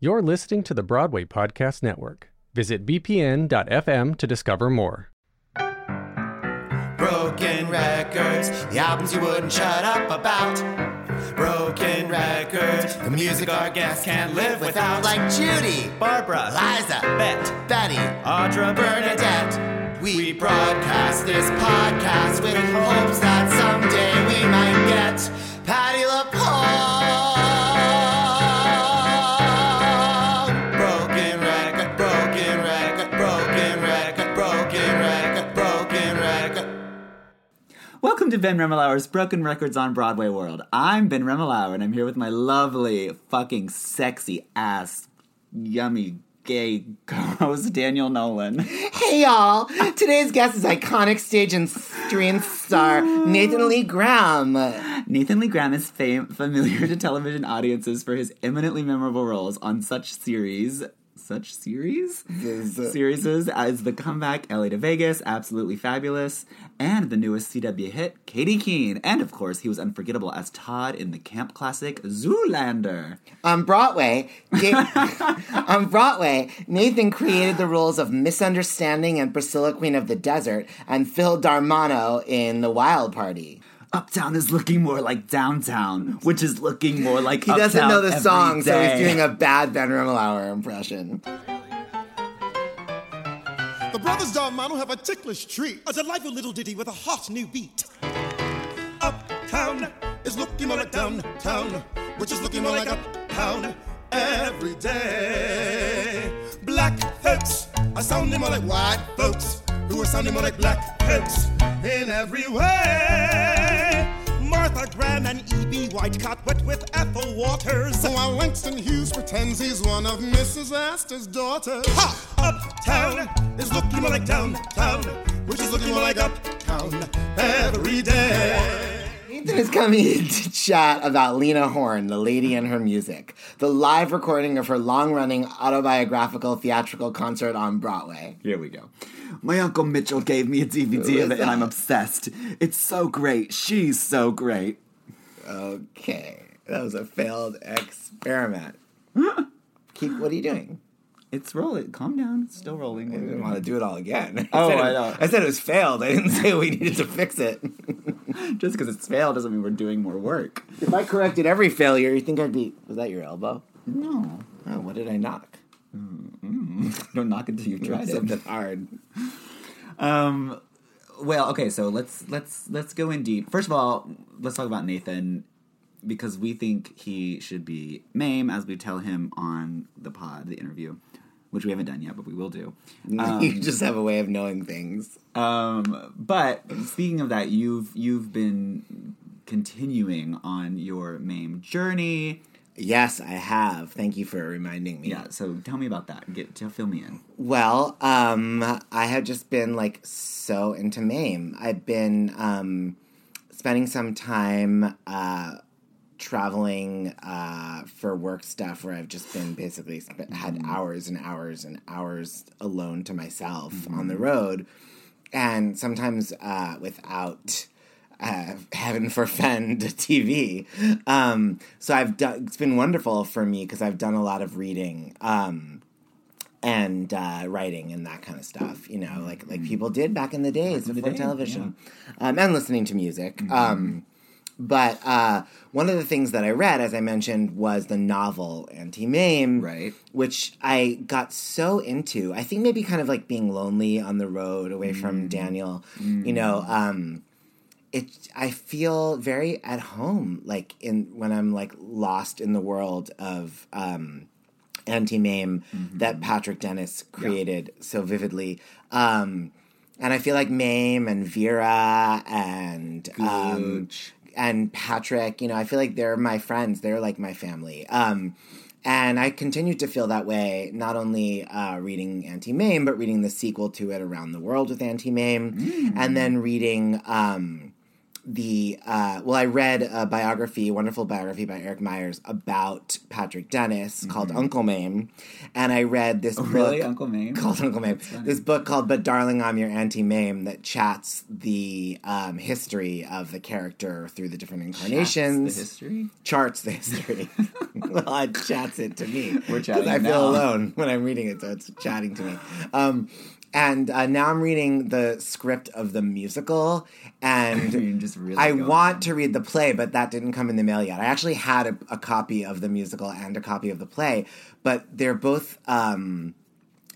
You're listening to the Broadway Podcast Network. Visit bpn.fm to discover more. Broken records, the albums you wouldn't shut up about. Broken records, the music our guests can't live without. Like Judy, Barbara, Liza, Bet, Betty, Audra, Bernadette. We broadcast this podcast with hopes that someday we might Welcome to Ben Rimalower's Broken Records on Broadway World. I'm Ben Rimalower, and I'm here with my lovely, fucking sexy ass, yummy, gay co-host Daniel Nolan. Hey y'all! Today's guest is iconic stage and screen star Nathan Lee Graham. Nathan Lee Graham is fam- familiar to television audiences for his eminently memorable roles on such series. Such series? Series as The Comeback, LA to Vegas, Absolutely Fabulous, and the newest CW hit, Katy Keene. And of course, he was unforgettable as Todd in the camp classic Zoolander. On Broadway, on Broadway, Nathan created the roles of Miss Understanding and Priscilla Queen of the Desert, and Phil D'Armano in The Wild Party. Uptown is looking more like downtown, which is looking more like He doesn't know the every song, so he's doing a bad Ben Rimalower impression. The brothers D'Armano have a ticklish treat. A delightful little ditty with a hot new beat. Uptown is looking more like downtown, which is looking more like uptown every day. Black folks are sounding more like white folks, who are sounding more like black folks in every way. Martha Graham and E.B. Whitecott wet with Ethel Waters. While Langston Hughes pretends he's one of Mrs. Astor's daughters. Ha! Uptown is looking more like downtown, which is looking more like uptown every day. Nathan is coming in to chat about Lena Horne, the lady and her music, the live recording of her long running autobiographical theatrical concert on Broadway. Here we go. My uncle Mitchell gave me a DVD of it, and I'm obsessed. It's so great. She's so great. Okay, that was a failed experiment. Keep, what are you doing? It's rolling. Calm down. It's still rolling. I didn't want to do it all again. Oh, said it- I know. I said it was failed. I didn't say we needed to fix it. Just because it's failed doesn't mean we're doing more work. if I corrected every failure, you think I'd be. Was that your elbow? No. Oh, what did I knock? Don't knock until tried it. Something hard. Um, well, okay, so let's let's let's go in deep. First of all, let's talk about Nathan because we think he should be Mame as we tell him on the pod, the interview, which we haven't done yet, but we will do. you just have a way of knowing things. Um, but speaking of that, you've you've been continuing on your Mame journey. Yes, I have. Thank you for reminding me. Yeah, so tell me about that. Get to fill me in. Well, um, I have just been like so into MAME. I've been um, spending some time uh, traveling uh, for work stuff where I've just been basically spent, had hours and hours and hours alone to myself on the road. And sometimes uh, without uh, heaven forfend TV. Um, so I've done. It's been wonderful for me because I've done a lot of reading um, and uh, writing and that kind of stuff. You know, like like people did back in the days the before day, television, um, and listening to music. Um, but uh, one of the things that I read, as I mentioned, was the novel Auntie Mame, Right. Which I got so into. I think maybe kind of like being lonely on the road, away from Daniel. You know, um, it I feel very at home like in when I'm like lost in the world of um Auntie Mame that Patrick Dennis created so vividly. Um and I feel like Mame and Vera and um and Patrick, you know, I feel like they're my friends. They're like my family. Um and I continue to feel that way, not only uh, reading Auntie Mame, but reading the sequel to it, Around the World with Auntie Mame, and then reading um, the uh, well, I read a biography, a wonderful biography by Eric Myers about Patrick Dennis called Uncle Mame, and I read this book Mm-hmm. Oh, really, Uncle Mame? called Uncle Mame. This book called "But Darling, I'm Your Auntie Mame" that chats the um, history of the character through the different incarnations The history. charts the history. well, it chats it to me. We're chatting I feel alone when I'm reading it, so it's chatting to me. Um, and uh, now I'm reading the script of the musical, and just really I want to read the play, but that didn't come in the mail yet. I actually had a, a copy of the musical and a copy of the play, but they're both um,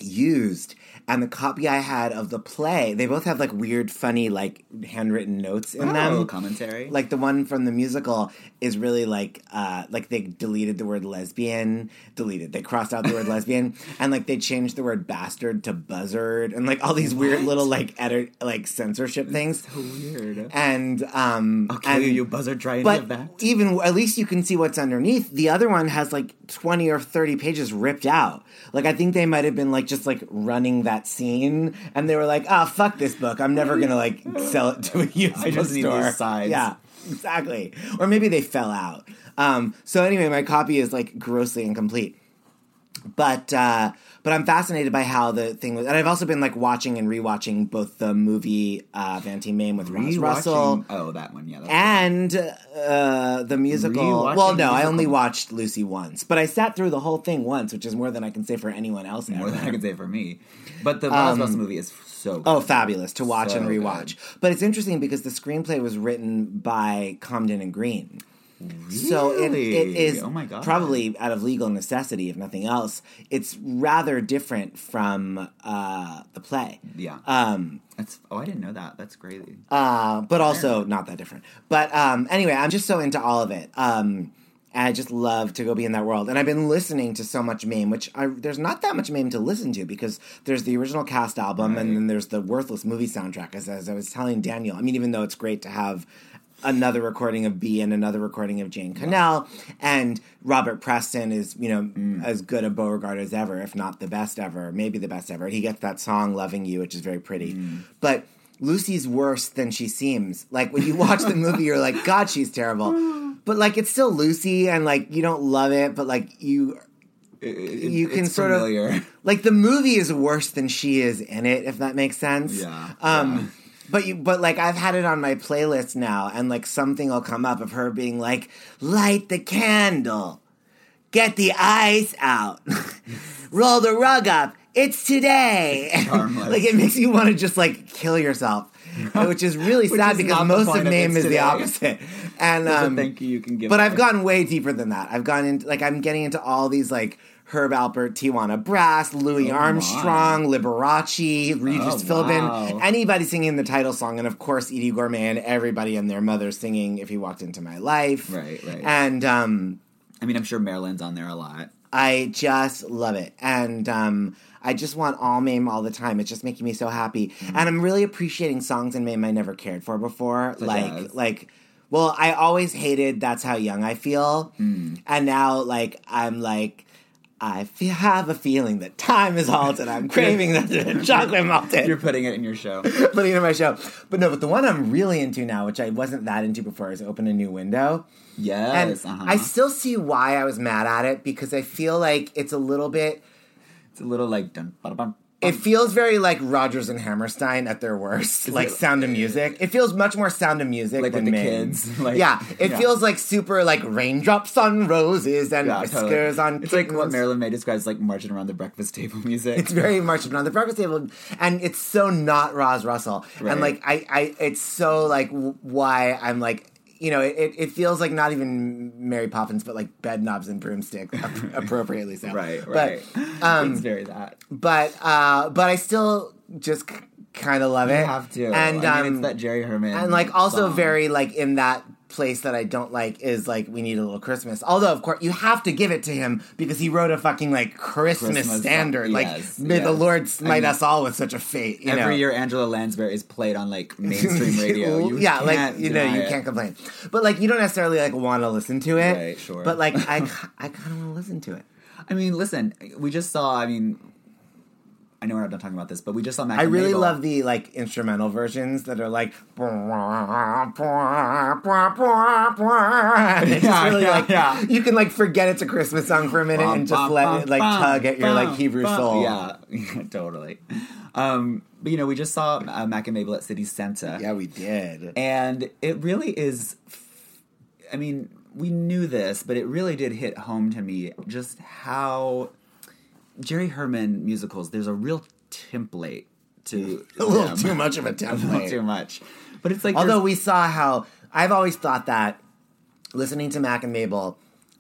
used. And the copy I had of the play, they both have like weird, funny, like handwritten notes in Oh, them. commentary. Like the one from the musical is really like uh like they deleted the word lesbian, deleted. They crossed out the word lesbian and like they changed the word bastard to buzzard and like all these weird little like edit like censorship things. so weird. And um I'll kill and, you, you buzzard. Try any but that. even at least you can see what's underneath. The other one has like 20 or 30 pages ripped out. Like I think they might have been like just like running that scene and they were like, "Ah, fuck this book. I'm never to like sell it to a usable I just need store." these sides. Yeah. Exactly. Or maybe they fell out. Um so anyway, my copy is like grossly incomplete. But uh but I'm fascinated by how the thing was, and I've also been like watching and rewatching both the movie uh, Van Mame with Roz Russell Oh, that one. Yeah. And uh, the musical. Rewatching well, no, the I only watched Lucy once, but I sat through the whole thing once, which is more than I can say for anyone else. more ever. than I can say for me. But the Roz Russell movie is so. Good. Oh, fabulous to watch So and rewatch. But it's interesting because the screenplay was written by Comden and Green. So it, it Really? is Oh my God. probably out of legal necessity, if nothing else. It's rather different from uh, the play. Yeah. Um, That's. Oh, I didn't know that. That's crazy. uh, but also not that different. But um, anyway, I'm just so into all of it. Um, and I just love to go be in that world. And I've been listening to so much Mame, which I, there's not that much Mame to listen to because there's the original cast album and then there's the worthless movie soundtrack. As, as I was telling Daniel, I mean, even though it's great to have another recording of Bea and another recording of Jane Connell, and Robert Preston is, you know, Mm. as good a Beauregard as ever, if not the best ever, maybe the best ever. He gets that song "Loving You," which is very pretty, Mm. but. Lucy's worse than she seems. Like when you watch the movie, you're like, God, she's terrible. But like, it's still Lucy, and like, you don't love it, but like, you It- it- you can sort familiar. of like the movie is worse than she is in it, if that makes sense. Yeah, Um, yeah. But you, but like I've had it on my playlist now, and like something will come up of her being like, "Light the candle, get the ice out, roll the rug up. It's today." Like it makes you want to just like kill yourself. Which is really Which sad is because most of Mame is the opposite. And um, thank you you can give. but I've gone way deeper than that. I've gone into like I'm getting into all these like Herb Alpert, Tijuana Brass, Louis Oh, Armstrong, Liberace, Regis Oh, Philbin, wow. anybody singing the title song, and of course Eydie Gormé and everybody and their mother singing "If You Walked Into My Life." Right, right. And um, I mean, I'm sure Marilyn's on there a lot. I just love it, and um, I just want all Mame all the time. It's just making me so happy, Mm-hmm. and I'm really appreciating songs in Mame I never cared for before, Such like as? like. Well, I always hated "That's How Young I Feel," Mm. and now like I'm like. I feel, have a feeling that time is halted. I'm craving that chocolate malted You're putting it in your show. putting it in my show. But no, but the one I'm really into now, which I wasn't that into before, is Open a New Window. And Yes. uh-huh. I still see why I was mad at it because I feel like it's a little bit. it's a little like dun, ba-da-bum. It um, feels very like Rodgers and Hammerstein at their worst, like Sound of Music. It feels much more Sound of Music Like than with the kids, like- yeah, it yeah. feels like super like raindrops on roses and Yeah, whiskers totally. on. It's like what. Marilyn Maye describes like marching around the breakfast table music. It's very marching around the breakfast table, and it's so not Roz Russell. Right. And like I, I, it's so like w- why I'm like. You know, it, it feels like not even Mary Poppins, but like bed knobs and broomstick, ap- appropriately so. right, But, right. um, it's very that. but uh, but I still just kind of love it. Have to. and I mean, um, it's that Jerry Herman. and like also song. very like in that place that I don't like is like we need a little Christmas. Although of course you have to give it to him because he wrote a fucking like Christmas, Christmas song. standard. Yes, like may the yes. Lord I smite us all with such a fate. You Every know? year, Angela Lansbury is played on like mainstream radio. You yeah, like you know, you it. can't complain. But like you don't necessarily like want to listen to it. Right, sure. But like I, I kind of want to listen to it. I mean, listen, we just saw. I mean, I know we're not done talking about this, but we just saw Mack and Mabel. I really Mabel. love the like instrumental versions that are like. It's Yeah, really yeah, like yeah. you can like forget it's a Christmas song for a minute and just let it like tug at your like Hebrew soul. Yeah, totally. Um, but you know, we just saw uh, Mack and Mabel at City Center. yeah, we did. And it really is. I mean, we knew this, but it really did hit home to me just how Jerry Herman musicals. There's a real template to a little them. too much of a a little template. too much. But it's like Although we saw how I've always thought that listening to Mack and Mabel,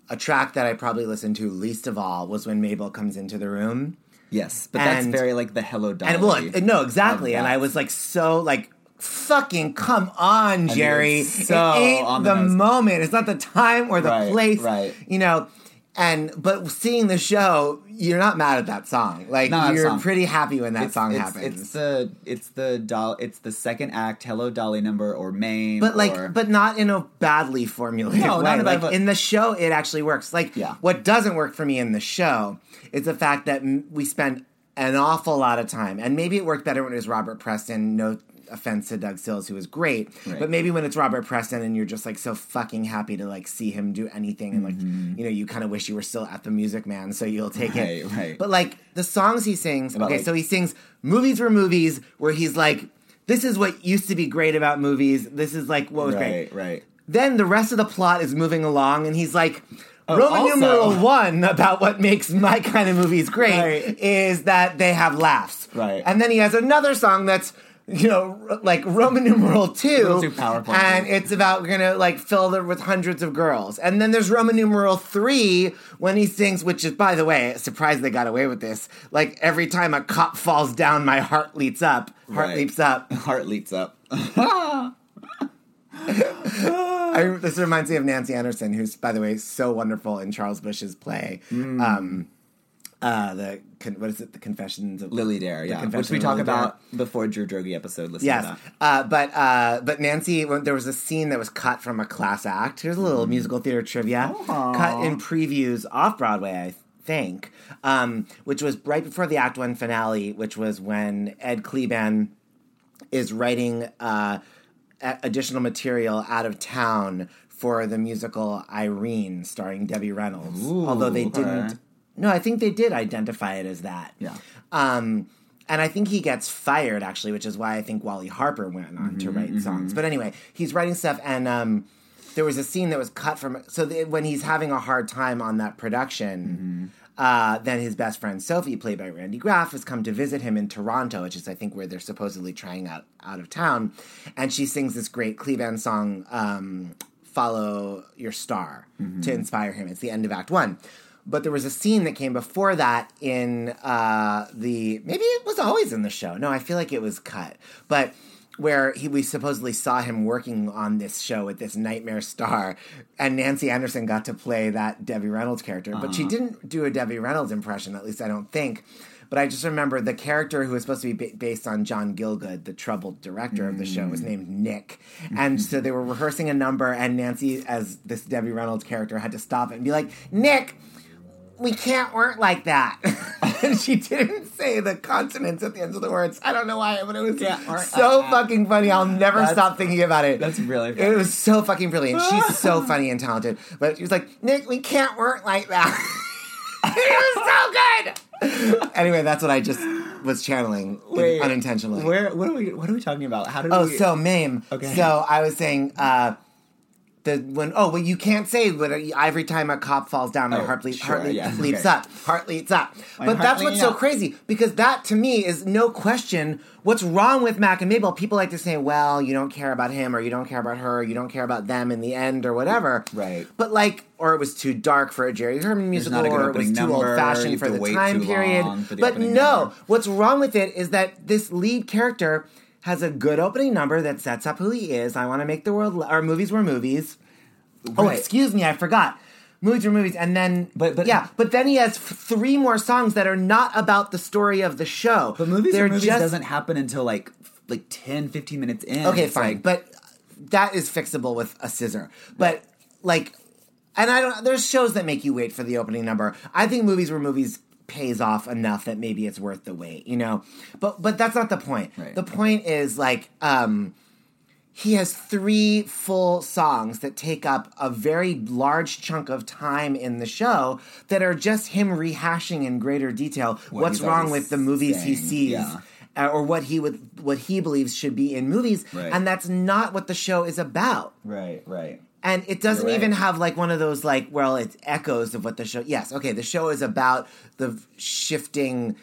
a track that I probably listened to least of all was when Mabel comes into the room. yes, but that's very like the Hello Dolly. And well, no, exactly. And. I was like so like fucking come on, Jerry. it's so it ain't on the, the moment. It's not the time or the Right, place. right. You know. And but seeing the show, you're not mad at that song. Like Not you're song. pretty happy when that it's, song it's, happens. It's the it's the doll. It's the second act. Hello Dolly number or Mame. but like or- but not in a badly formulated No, way not in bad like in the show it actually works like Yeah. what doesn't work for me in the show is the fact that m- we spend an awful lot of time and maybe it worked better when it was robert preston no offense to doug sills who was great Right. but maybe when it's robert preston and you're just like so fucking happy to like see him do anything and like you know you kind of wish you were still at the music man so you'll take it Mm-hmm. Right, right. but like the songs he sings About, okay like- so he sings movies were movies where he's like this is what used to be great about movies. This is like what was great. right, right. Then the rest of the plot is moving along, and he's like, Oh, Roman also- numeral one about what makes my kind of movies great Right. is that they have laughs. Right. And then he has another song that's, you know, like Roman numeral two. little too PowerPoint. And it's about we're gonna like fill it with hundreds of girls. And then there's Roman numeral three when he sings, which is by the way, surprised they got away with this. Like every time a cop falls down, my heart leaps up. Heart Right. leaps up. Heart leaps up. I, this reminds me of Nancy Anderson, who's, by the way, so wonderful in Charles Busch's play. Mm. Um, uh, the con- what is it? The Confessions of Lily Dare, yeah, which we talk Lily Dare. about before Drew Droege episode. Listen Yes, uh, but uh, but Nancy, when there was a scene that was cut from a class act. Here's a little musical theater trivia, cut in previews off Broadway, I think, um, which was right before the Act One finale, which was when Ed Kleban is writing uh, additional material out of town for the musical Irene, starring Debbie Reynolds. Ooh, Although they okay. didn't. No, I think they did identify it as that. Yeah. Um, and I think he gets fired actually, which is why I think Wally Harper went on to write songs. But anyway, he's writing stuff, and um, there was a scene that was cut from. So the, when he's having a hard time on that production, uh, then his best friend Sophie, played by Randy Graff, has come to visit him in Toronto, which is I think where they're supposedly trying out out of town, and she sings this great Kleban song. Um, follow your star to inspire him. It's the end of Act One. But there was a scene that came before that in uh, the maybe it was always in the show. No, I feel like it was cut, but where he we supposedly saw him working on this show with this nightmare star, and Nancy Anderson got to play that Debbie Reynolds character, but she didn't do a Debbie Reynolds impression. At least I don't think. But I just remember the character who was supposed to be ba- based on John Gielgud, the troubled director of the show, was named Nick. And so they were rehearsing a number, and Nancy, as this Debbie Reynolds character, had to stop it and be like, Nick, we can't work like that. and she didn't say the consonants at the end of the words. I don't know why, but it was so like fucking funny. I'll never That's- stop thinking about it. that's really It was so fucking brilliant. She's so funny and talented. But she was like, Nick, we can't work like that. it was so good. anyway, that's what I just was channeling Wait, unintentionally. Where? What are we? What are we talking about? How did Oh, we? so Mame. Okay. So I was saying uh, the when oh well you can't say but every time a cop falls down my Oh, heart, le- sure, heart yeah, leaps okay. up heart leaps up. My but that's what's so up. crazy because that to me is no question what's wrong with Mack and Mabel. People like to say well you don't care about him or you don't care about her or you don't care about them in the end or whatever. Right. But like or it was too dark for a Jerry Herman musical not a good or it was too number, old fashioned for the time period. the But no, number. what's wrong with it is that this lead character has a good opening number that sets up who he is. I want to make the world, or movies were movies. Oh, excuse me, I forgot. Movies were movies, and then But- but- yeah, but then he has f- three more songs that are not about the story of the show. But movies They're or movies just- doesn't happen until like like 10, 15 minutes in. Okay, It's fine, like- but that is fixable with a scissor. But like, and I don't. There's shows that make you wait for the opening number. I think movies were movies. Pays off enough that maybe it's worth the wait, you know. But but that's not the point. Right. The point is like um he has three full songs that take up a very large chunk of time in the show that are just him rehashing in greater detail What what's wrong with the movies he sees yeah. uh, or what he would what he believes should be in movies Right. and that's not what the show is about Right, right. And it doesn't right. even have like one of those like well it's echoes of what the show yes okay the show is about the shifting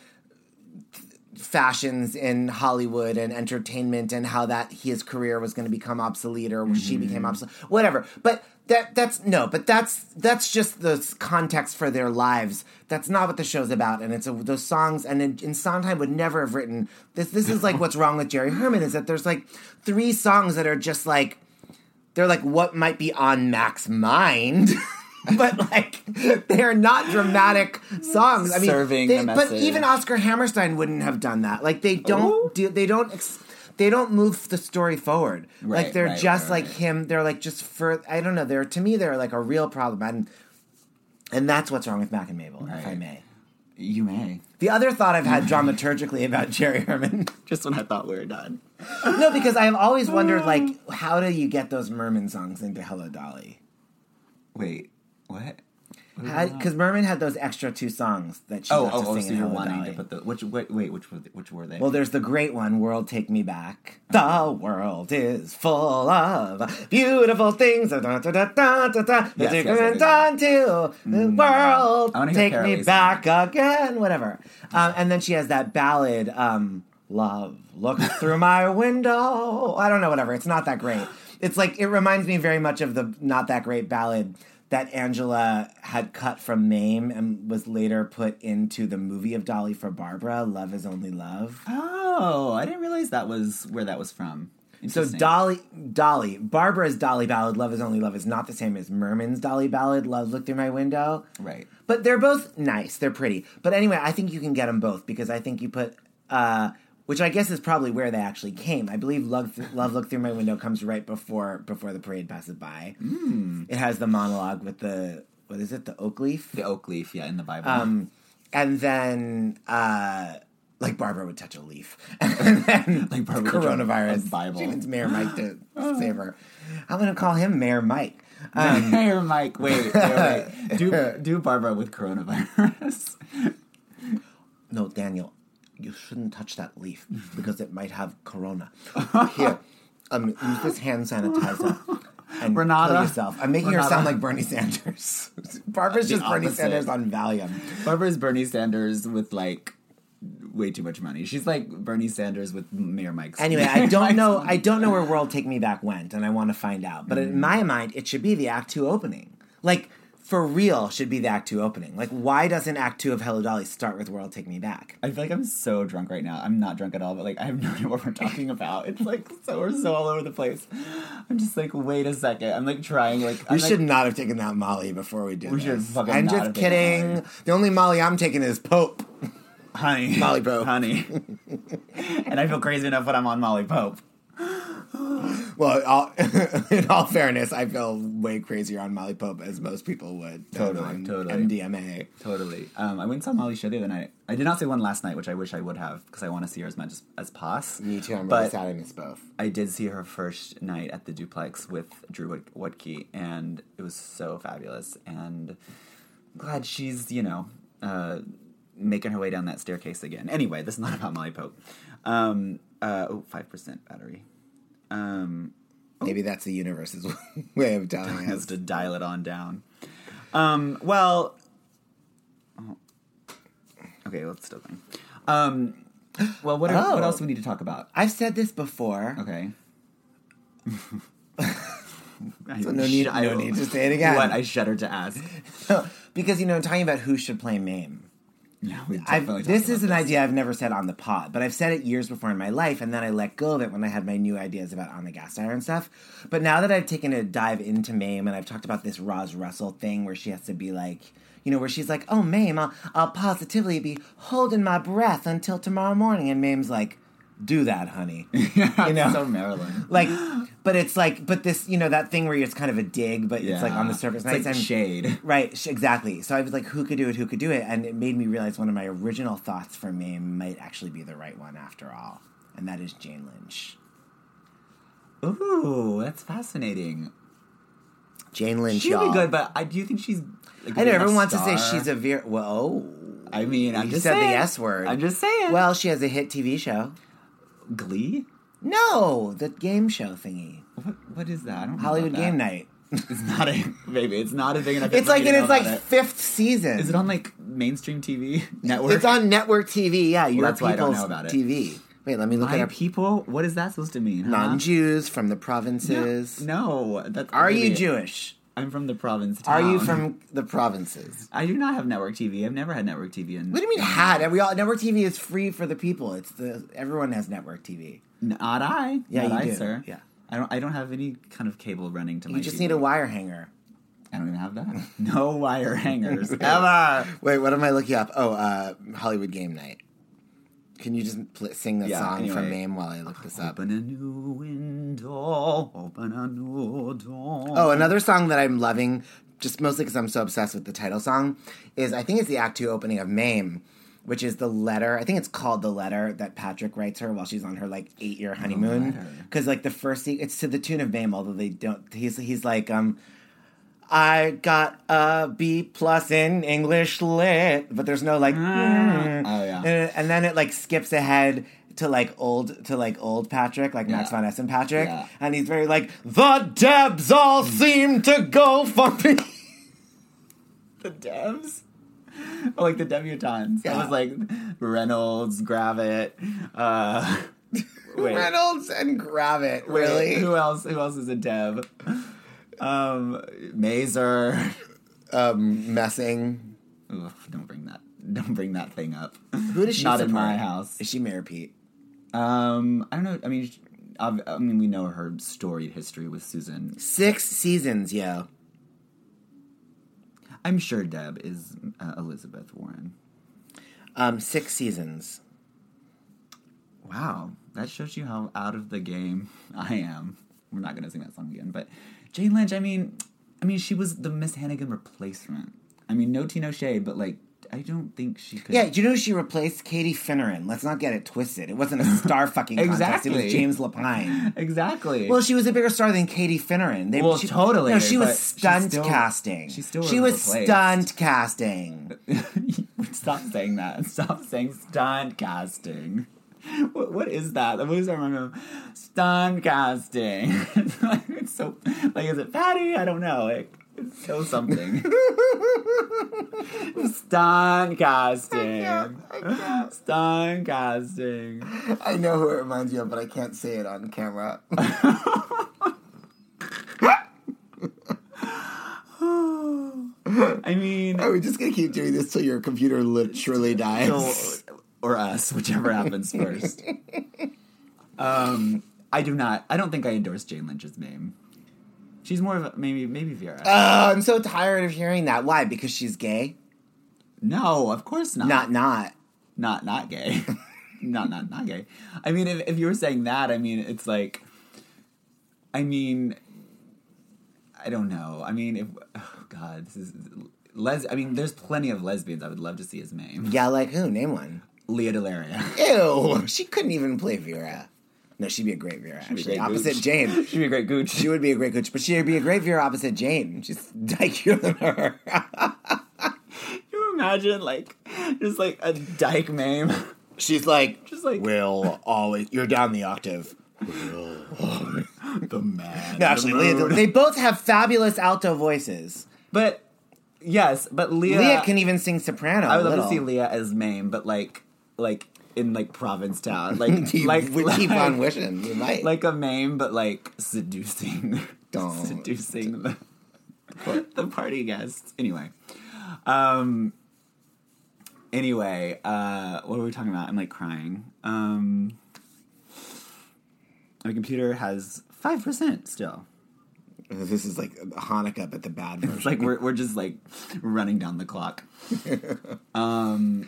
fashions in Hollywood and entertainment and how that his career was going to become obsolete or she Mm-hmm. became obsolete whatever but that that's no but that's that's just the context for their lives that's not what the show's about and it's a, those songs and in, in Sondheim would never have written this this is like what's wrong with Jerry Herman is that there's like three songs that are just like they're like what might be on Mac's mind. but like they're not dramatic songs. I mean, Serving they- the but even Oscar Hammerstein wouldn't have done that. Like they don't Ooh. do they don't ex- they don't move the story forward. like they're right, just right, like right. him. They're like just for I don't know. They're to me they're like a real problem and and that's what's wrong with Mack and Mabel, if I may. You may. The other thought I've had dramaturgically about Jerry Herman Just when I thought we were done. no, because I've always wondered, like, how do you get those Merman songs into Hello Dolly? Wait, what? Because Merman had those extra two songs that she Oh, oh, oh, so in you're wanting to put the which wait, wait which were which were they? well, there's the great one, "World Take Me Back." The world is full of beautiful things. Da, da, da, da, da, da, da. Yes, yes, yes, yes. to the world. I wanna Take me back again. Whatever. Um, and then she has that ballad, um, "Love, look through my window." I don't know. Whatever. It's not that great. It's like it reminds me very much of the not that great ballad that Angela had cut from Mame and was later put into the movie of Dolly for Barbara, Love is Only Love. oh, I didn't realize that was where that was from. So Dolly, Dolly, Barbara's Dolly ballad, "Love Is Only Love," is not the same as Merman's Dolly ballad, "Love Look Through My Window." right? But they're both nice. They're pretty. But anyway, I think you can get them both because I think you put, uh, which I guess is probably where they actually came. I believe "Love, Th- Love Look Through My Window" comes right before before the parade passes by. Hmm. It has the monologue with the what is it, the oak leaf, The oak leaf, yeah, in the Bible. um, and then. Uh, like Barbara would touch a leaf, and then Like Barbara would touch a- coronavirus. Bible. She needs Mayor Mike to save her. I'm going to call him Mayor Mike. Um, Mayor Mike, wait, wait, wait. Do do Barbara with coronavirus. No, Daniel, you shouldn't touch that leaf because it might have corona. Here, um, use this hand sanitizer and Renata. kill yourself. I'm making her sound like Bernie Sanders. Barbara's The just Bernie. Sanders on Valium. Barbara's Bernie Sanders with like way too much money. She's like Bernie Sanders with Mayor Mike's. Anyway, I don't Mike's know. money. I don't know where World Take Me Back went, and I want to find out. But Mm. in my mind, it should be the Act Two opening. Like for real, should be the Act Two opening. Like why doesn't Act Two of Hello Dolly start with World Take Me Back? I feel like I'm so drunk right now. I'm not drunk at all, but like I have no idea what we're talking about. It's like so we're so all over the place. I'm just like, wait a second. I'm like trying like We I'm, should like, not have taken that Molly before we did We this. should fucking I'm just kidding. The only Molly I'm taking is Pope. honey, Molly Pope. honey. and I feel crazy enough when I'm on Molly Pope. Well, all, in all fairness, I feel way crazier on Molly Pope as most people would. Totally, on totally. MDMA. Totally. Um, I went and saw Molly's show the other night. I did not see one last night, which I wish I would have because I want to see her as much as, as pos. Me too. I'm But- really sad I missed both. I did see her first night at the duplex with Drew Whitkey, and it was so fabulous. And glad she's, you know, uh, making her way down that staircase again. Anyway, this is not about Molly Pope. Um, uh, oh, 5% battery. Um, Maybe that's the universe's way of telling has us. to dial it on down. Um, well, oh. okay, let's still going. Um, well, what, are, what Oh. else do we need to talk about? I've said this before. Okay. So no need, no need to say it again. What I shudder to ask. because you know, talking about who should play Mame. Yeah, this is an about idea I've never said on the pod, but I've said it years before in my life, and then I let go of it when I had my new ideas about on the gas and stuff. But now that I've taken a dive into Mame, and I've talked about this Roz Russell thing where she has to be like, you know, where she's like, "Oh, Mame, I'll, I'll positively be holding my breath until tomorrow morning," and Mame's like, do that, honey. you know. so Maryland. like, but it's like, but this, you know, that thing where it's kind of a dig, but it's like on the surface. It's like shade. Right, sh- exactly. So I was like, who could do it? Who could do it? And it made me realize one of my original thoughts for me might actually be the right one after all, and that is Jane Lynch. Ooh, that's fascinating. Jane Lynch, She'd be good, but I do you think she's? Like, I know everyone wants to say she's a very well. I mean, I'm you just said saying. the S word. I'm just saying. Well, she has a hit TV show. Glee. No, the game show thingy, What, what is that? I don't Hollywood Game that. Night. It's not a maybe. It's not a big enough. It's like in its like fifth season. Is it on like mainstream TV network? It's on network TV. Yeah, your that's why I don't know about it. TV. Wait, let me look My at our people. What is that supposed to mean? huh? non-Jews from the provinces. No, that's Are you Jewish? I'm from the province. Are you from the provinces? I do not have network TV. I've never had network TV. In, What do you mean had? We all network TV is free for the people. It's the everyone has network TV. Not I. Yeah, not you I, do. sir. Yeah. I don't. I don't have any kind of cable running to my. You just TV. need a wire hanger. I don't even have that. No wire hangers ever. Wait, what am I looking up? Oh, uh, Hollywood Game Night. Can you just pl- sing the Yeah, song from. Mame while I look this up? Open a new window. Open a new door. Oh, another song that I'm loving, just mostly because I'm so obsessed with the title song, is I think it's the Act Two opening of Mame, which is the letter. I think it's called the letter that Patrick writes her while she's on her like eight year honeymoon. Because like the first, it's to the tune of Mame, although they don't. He's he's like um. I got a B plus in English lit, but there's no like. mm. Oh, yeah. and, and then it like skips ahead to like old to like old Patrick, like Max von Essen Patrick, Yeah. and he's very like the Debs all seem to go for me. the devs. Oh, like the debutantes. I was like Reynolds, Gravit. Uh, Reynolds and Gravit, wait, really? Who else? Who else is a dev? Um, Mazar. um, messing. Ugh, don't bring that. Don't bring that thing up. Who does she Not in my house. Is she Mayor Pete? Um, I don't know. I mean, ob- I mean, we know her storied history with Susan. Six seasons, yeah. I'm sure Deb is uh, Elizabeth Warren. Um, six seasons. Wow, that shows you how out of the game I am. We're not gonna sing that song again, but Jane Lynch. I mean, I mean, she was the Miss Hannigan replacement. I mean, no tea, no shade, but like, I don't think she could. Yeah, do you know she replaced Katie Finneran? Let's not get it twisted. It wasn't a star fucking contest. It was James Lapine. exactly. Well, she was a bigger star than Katie Finneran. They, Well, she, totally, No, she was but she stunt still- casting. she still she was was replaced. stunt casting. Stop saying that. Stop saying stunt casting. What, what is that? What is that remember? Stunt casting. it's, like, it's so like is it fatty? I don't know. Like it's so something. stunt casting. Stunt casting. I know who it reminds you of, but I can't say it on camera. I mean, Are we just gonna keep doing this till your computer literally dies? Or us, whichever happens first. Um, I do not. I don't think I endorse Jane Lynch's Mame. She's more of a, maybe maybe Vera. Oh, I'm so tired of hearing that. Why? Because she's gay? no, of course not. Not not. not not gay. not not not gay. I mean, if if you were saying that, I mean, it's like, I mean, I don't know. I mean, if oh God, this is les. I mean, there's plenty of lesbians I would love to see as Mame. Yeah, like who? Name one. Lea DeLaria. Ew. She couldn't even play Vera. No, she'd be a great Vera, actually. great Opposite gooch. Jane. She'd be a great gooch. She would be a great Gooch, but she'd be a great Vera opposite Jane. She's dykier than her. You imagine like just like a dyke meme? She's like, Just like- will always. You're down the octave. the man. No, actually, Lea, they both have fabulous alto voices. But yes, but Lea. Lea can even sing soprano. I would love to see Lea as Mame, but like like in like Provincetown, like Keep, like we keep on wishing. You might. like a Mame, but like seducing, Don't. seducing the the party guests. Anyway, um. Anyway, uh, what are we talking about? I'm like crying. Um, my computer has five percent still. this is like Hanukkah, but the bad version. It's like we're we're just like running down the clock. um,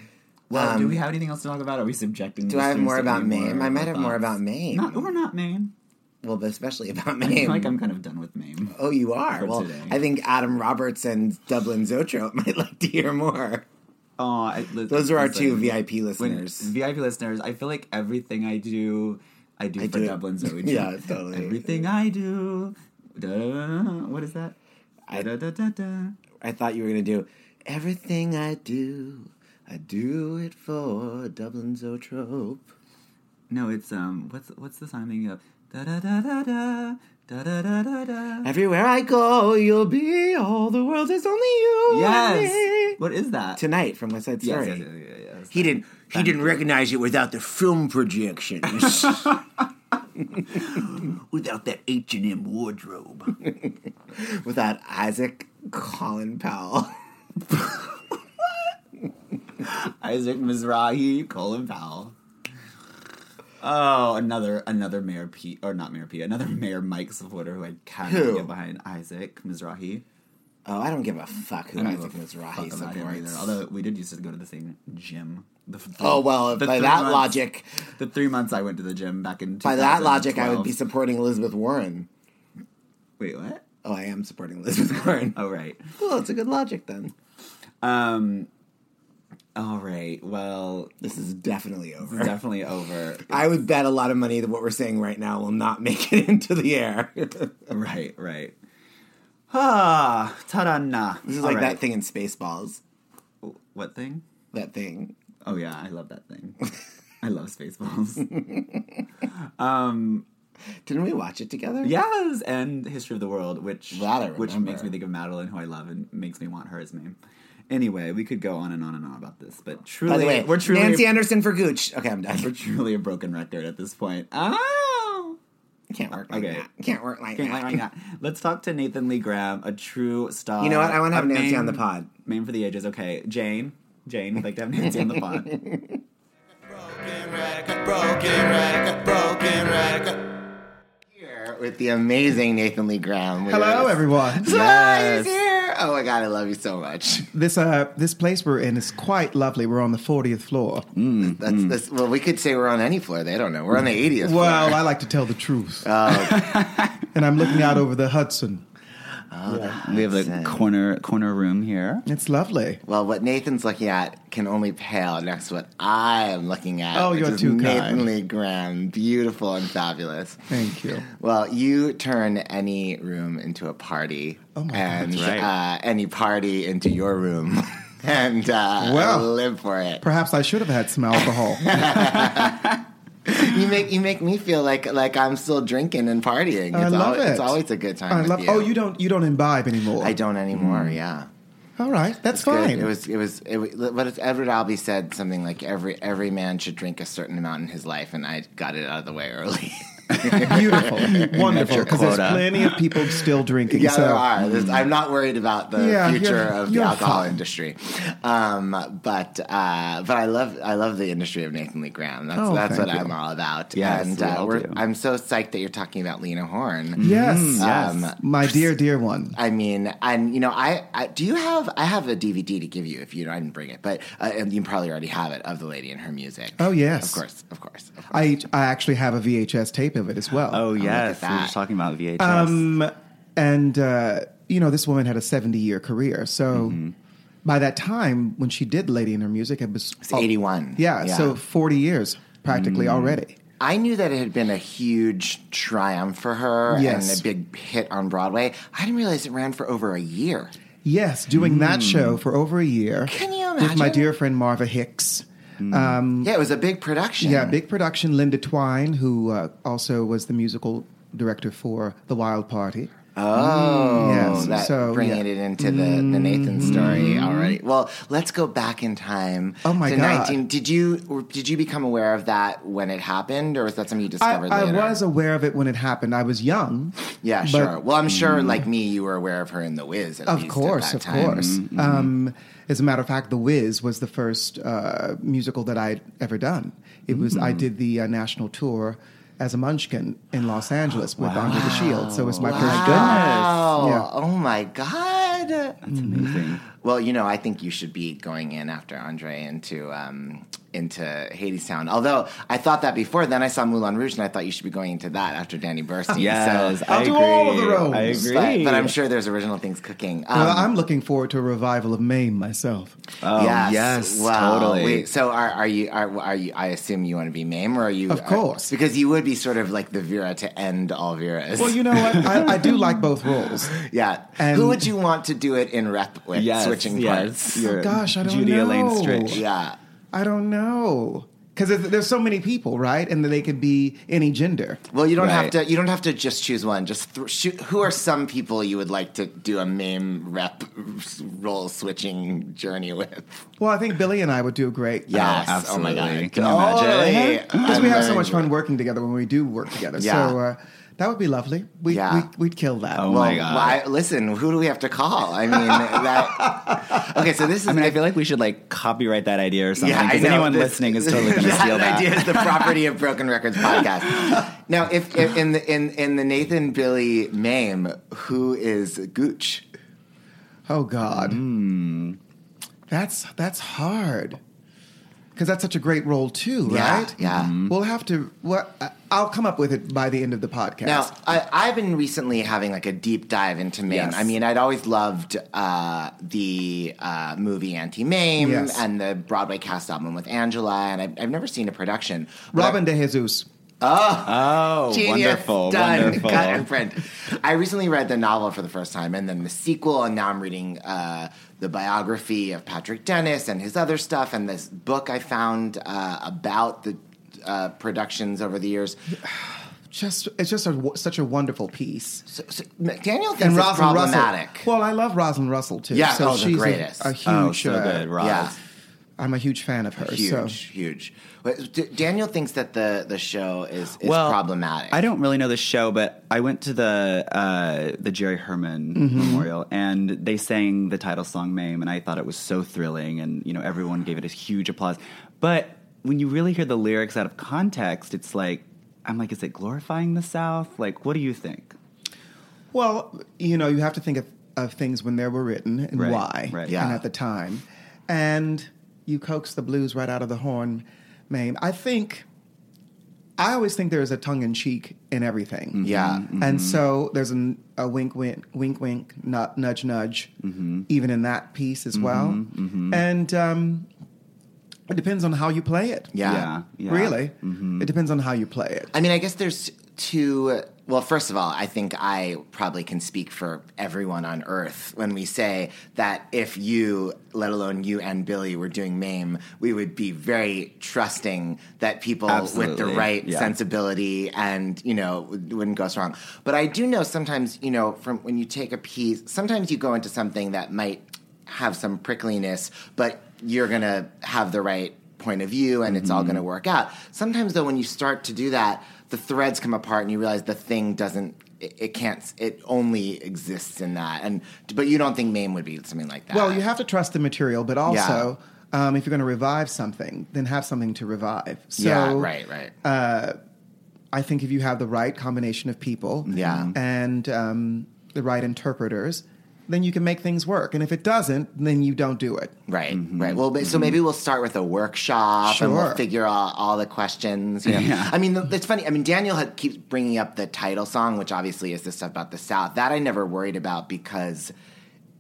Well, do we have anything else to talk about? Are we subjecting? Um, Do I have more about any Mame? I might have more about Mame. Not or not Mame. well, but especially about I feel like I'm kind of done with Mame. oh, you are. Well, today. I think Adam Roberts and Dublin Zotrope might like to hear more. Oh, I, Those are our listen, two VIP listeners. VIP listeners, I feel like everything I do, I do I for do Dublin Zoe. Yeah, totally. Everything I do. Da, what is that? I- Da, da. I thought you were going to do everything I do. I do it for Dublin Zotrope. No, it's um, what's what's the song thing of? Da da da da da. Da, da, da, da, da. Everywhere I go, you'll be all the world is only you. Yes. What is that? Tonight from West Side Story. Yes, yes, yes, yes, yes. He didn't. He didn't recognize it without the film projections. without that H and M wardrobe. without Isaac Colin Powell. Isaac Mizrahi, Colin Powell. Oh, another another Mayor P or not Mayor P, another Mayor Mike supporter who I cannot get behind Isaac Mizrahi. Oh, I don't give a fuck who I Isaac Mizrahi fuck about him either. supports. Although we did used to go to the same gym. The Oh well, by that months- logic, the three months I went to the gym back in by that logic, I would be supporting Elizabeth Warren. Wait, what? Oh, I am supporting Elizabeth Warren. Oh, right. Well, it's a good logic then. Um. All right. Well, This is definitely over. definitely over. I would bet a lot of money that what we're saying right now will not make it into the air. right. Right. Ah, ta-da-na. is All like right. that thing in Spaceballs. What thing? That thing. Oh yeah, I love that thing. I love Spaceballs. um, Didn't we watch it together? yes, and History of the World, which which makes me think of Madeline, who I love, and makes me want her as Mame. Anyway, we could go on and on and on about this, but truly, By the way, we're truly Nancy Anderson for Gooch. Okay, I'm done. we're truly a broken record at this point. Oh, Can't work like Okay. that. Can't work like Can't that. like that. Let's talk to Nathan Lee Graham, a true star. You know what? I wanna have a Nancy on the pod. Mame for the ages. Okay, Jane. Jane, we'd like to have Nancy on the pod. Broken record, broken record, broken record. Here with the amazing Nathan Lee Graham. Hello, were- everyone. Hi, he's here. Oh my god, I love you so much. This uh, this place we're in is quite lovely. We're on the 40th floor. That's this. Well, we could say we're on any floor. They don't know. We're on the 80th. Well, floor. I like to tell the truth. Oh, and I'm looking out over the Hudson. We have a corner corner room here. It's lovely. well, what Nathan's looking at can only pale next to what I am looking at. Oh, you're too Nathan kind. Lee Graham, beautiful and fabulous. Thank you. Well, you turn any room into a party, Oh my and God. Right. uh, any party into your room, and uh, Well. live for it. Perhaps I should have had some alcohol. You make you make me feel like like I'm still drinking and partying. I It's love always, it. It's always a good time. I love. you. Oh, you don't you don't imbibe anymore. I don't anymore. Mm. Yeah. All right, that's Good. fine. It was it was it, was- but Edward Albee said something like every every man should drink a certain amount in his life, and I got it out of the way early. beautiful, wonderful. Because there's plenty of people still drinking. yeah, so there are. There's, I'm not worried about the Yeah, future you're- of the you're alcohol fine. industry, um, but uh, but I love I love the industry of Nathan Lee Graham. That's Oh, that's what you. I'm all about. Yes, and we uh, we're, do. I'm so psyched that you're talking about Lena Horne. Yes, Um, my dear, dear one. I mean, and you know, I, I do you have I have a DVD to give you if you I didn't bring it, but uh, and you probably already have it of the lady and her music. Oh, yes. of course, of course. Of course. I I actually have a VHS tape of it as well. Oh yes, we were just talking about VHS. Um, and uh, you know, this woman had a seventy-year career. So Mm-hmm. by that time, when she did "Lady in Her Music," it was It's 81. Yeah, Yeah. so forty years practically Mm. already. I knew that it had been a huge triumph for her Yes. and a big hit on Broadway. I didn't realize it ran for over a year. Yes, doing that show for over a year. Mm. Can you With my dear friend Marva Hicks. Um, Yeah, it was a big production. yeah, big production. Linda Twine, who uh, also was the musical director for The Wild Party. Oh, Yes, that so, bringing yeah. it into the, the Nathan story already. Well, let's go back in time. Oh, my to God. Did you did you become aware of that when it happened, or was that something you I, discovered I later? was aware of it when it happened. I was young. Yeah, sure. Well, I'm sure, like me, you were aware of her in The Wiz. At Of least course, at of time. Mm-hmm. course. Um, as a matter of fact, The Wiz was the first uh, musical that I'd ever done. It was Mm. I did the uh, national tour as a Munchkin in Los Angeles with Andre De Shields. So it was my first. Wow. Yeah. Oh my God. That's amazing. Well, you know, I think you should be going in after Andre into um, into Hadestown. Although I thought that before, then I saw Moulin Rouge, and I thought you should be going into that after Danny Burstein. Yes, so, I I'll do agree. all of the roles. I but, agree. but I'm sure there's original things cooking. Um, Well, I'm looking forward to a revival of Mame myself. Oh, yes, yes, well, totally. Wait, so are, are you are, are you? I assume you want to be Mame, or are you? Of course. are- because you would be sort of like the Vera to end all Veras. Well, you know what? I, I do like both roles. yeah. and- Who would you want to do it in rep with? yes, switching yes. parts. You're Gosh, I don't Judy know. Elaine Stritch. Yeah. I don't know. Because there's, there's so many people, right? And they could be any gender. Well, you don't have to. You don't have to just choose one. Just th- shoot. Who are some people you would like to do a Mame rep role switching journey with? Well, I think Billy and I would do a great. Yes. oh my god. Can you imagine? Because we I'm have so much fun working together when we do work together. Yeah. So uh, that would be lovely. We, Yeah. we, we'd kill that. Oh Well, my God. why- listen, who do we have to call? I mean, that. Okay, so this is. I mean, I feel like we should like copyright that idea or something. Yeah, Because know. anyone This- listening is totally going to steal that. idea is the property of Broken Records podcast. Now, if, if in the in in the Nathan Billy Mame, who is Gooch? Oh God, Hmm. that's that's hard. Because that's such a great role too, right? yeah. Mhm. We'll have to. Well, I- I'll come up with it by the end of the podcast. Now, I, I've been recently having like a deep dive into Mame. Yes. I mean, I'd always loved uh, the uh, movie Auntie Mame Yes. and the Broadway cast album with Angela, and I've, I've never seen a production. But Robin De Jesus. Oh, Genius. wonderful, Done. wonderful. Cut and print. I recently read the novel for the first time, and then the sequel, and now I'm reading uh, the biography of Patrick Dennis and his other stuff, and this book I found uh, about the uh, productions over the years. Just it's just a, w- such a wonderful piece. So, so Daniel thinks And it's Rosalind problematic. Russell. Well, I love Rosalind Russell too. Yeah, so oh, the she's a- greatest. A, huge. Oh, so uh, good, Roz. Yeah. I'm a huge fan of hers. Huge, So huge. But D- Daniel thinks that the, the show is, is well, problematic. I don't really know the show, but I went to the uh, the Jerry Herman Mm-hmm. Memorial, and they sang the title song "Mame," and I thought it was so thrilling, and you know everyone gave it a huge applause. But when you really hear the lyrics out of context, it's like I'm like, is it glorifying the South? Like, what do you think? Well, you know, you have to think of, of things when they were written and Right, why, right. Yeah. and at the time, and you coax the blues right out of the horn, Mame. I think, I always think there is a tongue in cheek in everything. Mm-hmm, yeah. Mm-hmm. And so there's an, a wink, wink, wink, wink, nu- nudge, nudge, mm-hmm. even in that piece as well. And um, it depends on how you play it. Yeah. yeah, yeah. Really, mm-hmm. it depends on how you play it. I mean, I guess there's two. Well, first of all, I think I probably can speak for everyone on Earth when we say that if you, let alone you and Billy, were doing MAME, we would be very trusting that people with the right yeah. sensibility and, you know, wouldn't go wrong. But I do know sometimes, you know, from when you take a piece, sometimes you go into something that might have some prickliness, but you're going to have the right point of view and it's all going to work out. Sometimes, though, when you start to do that, the threads come apart and you realize the thing doesn't. It, it can't. It only exists in that, and but you don't think Mame would be something like that. Well, you have to trust the material, but also, um, if you're going to revive something, then have something to revive. So, yeah, right, right. I think if you have the right combination of people, Yeah. and um, the right interpreters, then you can make things work. And if it doesn't, then you don't do it. Right, right. Well, so maybe we'll start with a workshop and we'll figure out all the questions. You know? Yeah. I mean, it's funny. I mean, Daniel had, keeps bringing up the title song, which obviously is the stuff about the South. That I never worried about because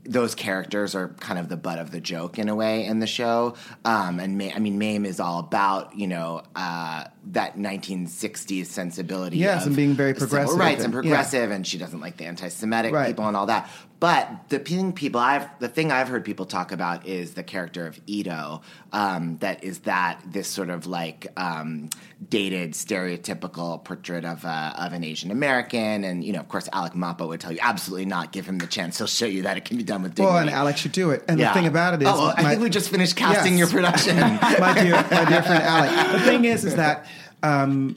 those characters are kind of the butt of the joke in a way in the show. Um, and Ma- I mean, Mame is all about you know uh, that 1960s sensibility. Yes, of and being very civil progressive rights and and- yeah. progressive, and she doesn't like the anti-Semitic Right. people and all that. But the thing people I've the thing I've heard people talk about is the character of Ito. Um, that is that this sort of like um, dated, stereotypical portrait of uh, of an Asian American, and you know, of course, Alec Mapa would tell you absolutely not. Give him the chance; he'll show you that it can be done with dignity. Well, and Alec should do it. And Yeah. the thing about it is, oh, well, I think we just finished casting Yes. your production. my dear, my dear friend Alec. The thing is, is that um,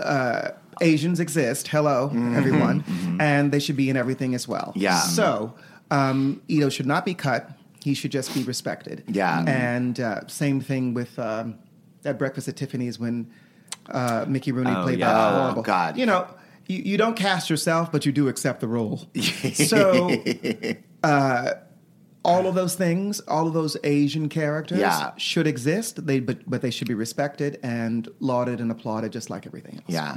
uh, Asians exist. Hello, everyone, and they should be in everything as well. Mm-hmm. Yeah. So um, Ito should not be cut. He should just be respected. Yeah. And uh, same thing with um, at Breakfast at Tiffany's when uh, Mickey Rooney Oh, played yeah. that Oh, horrible. God. You know, you, you don't cast yourself, but you do accept the role. so all of those things, all of those Asian characters Yeah. should exist. They but but they should be respected and lauded and applauded just like everything else. Yeah.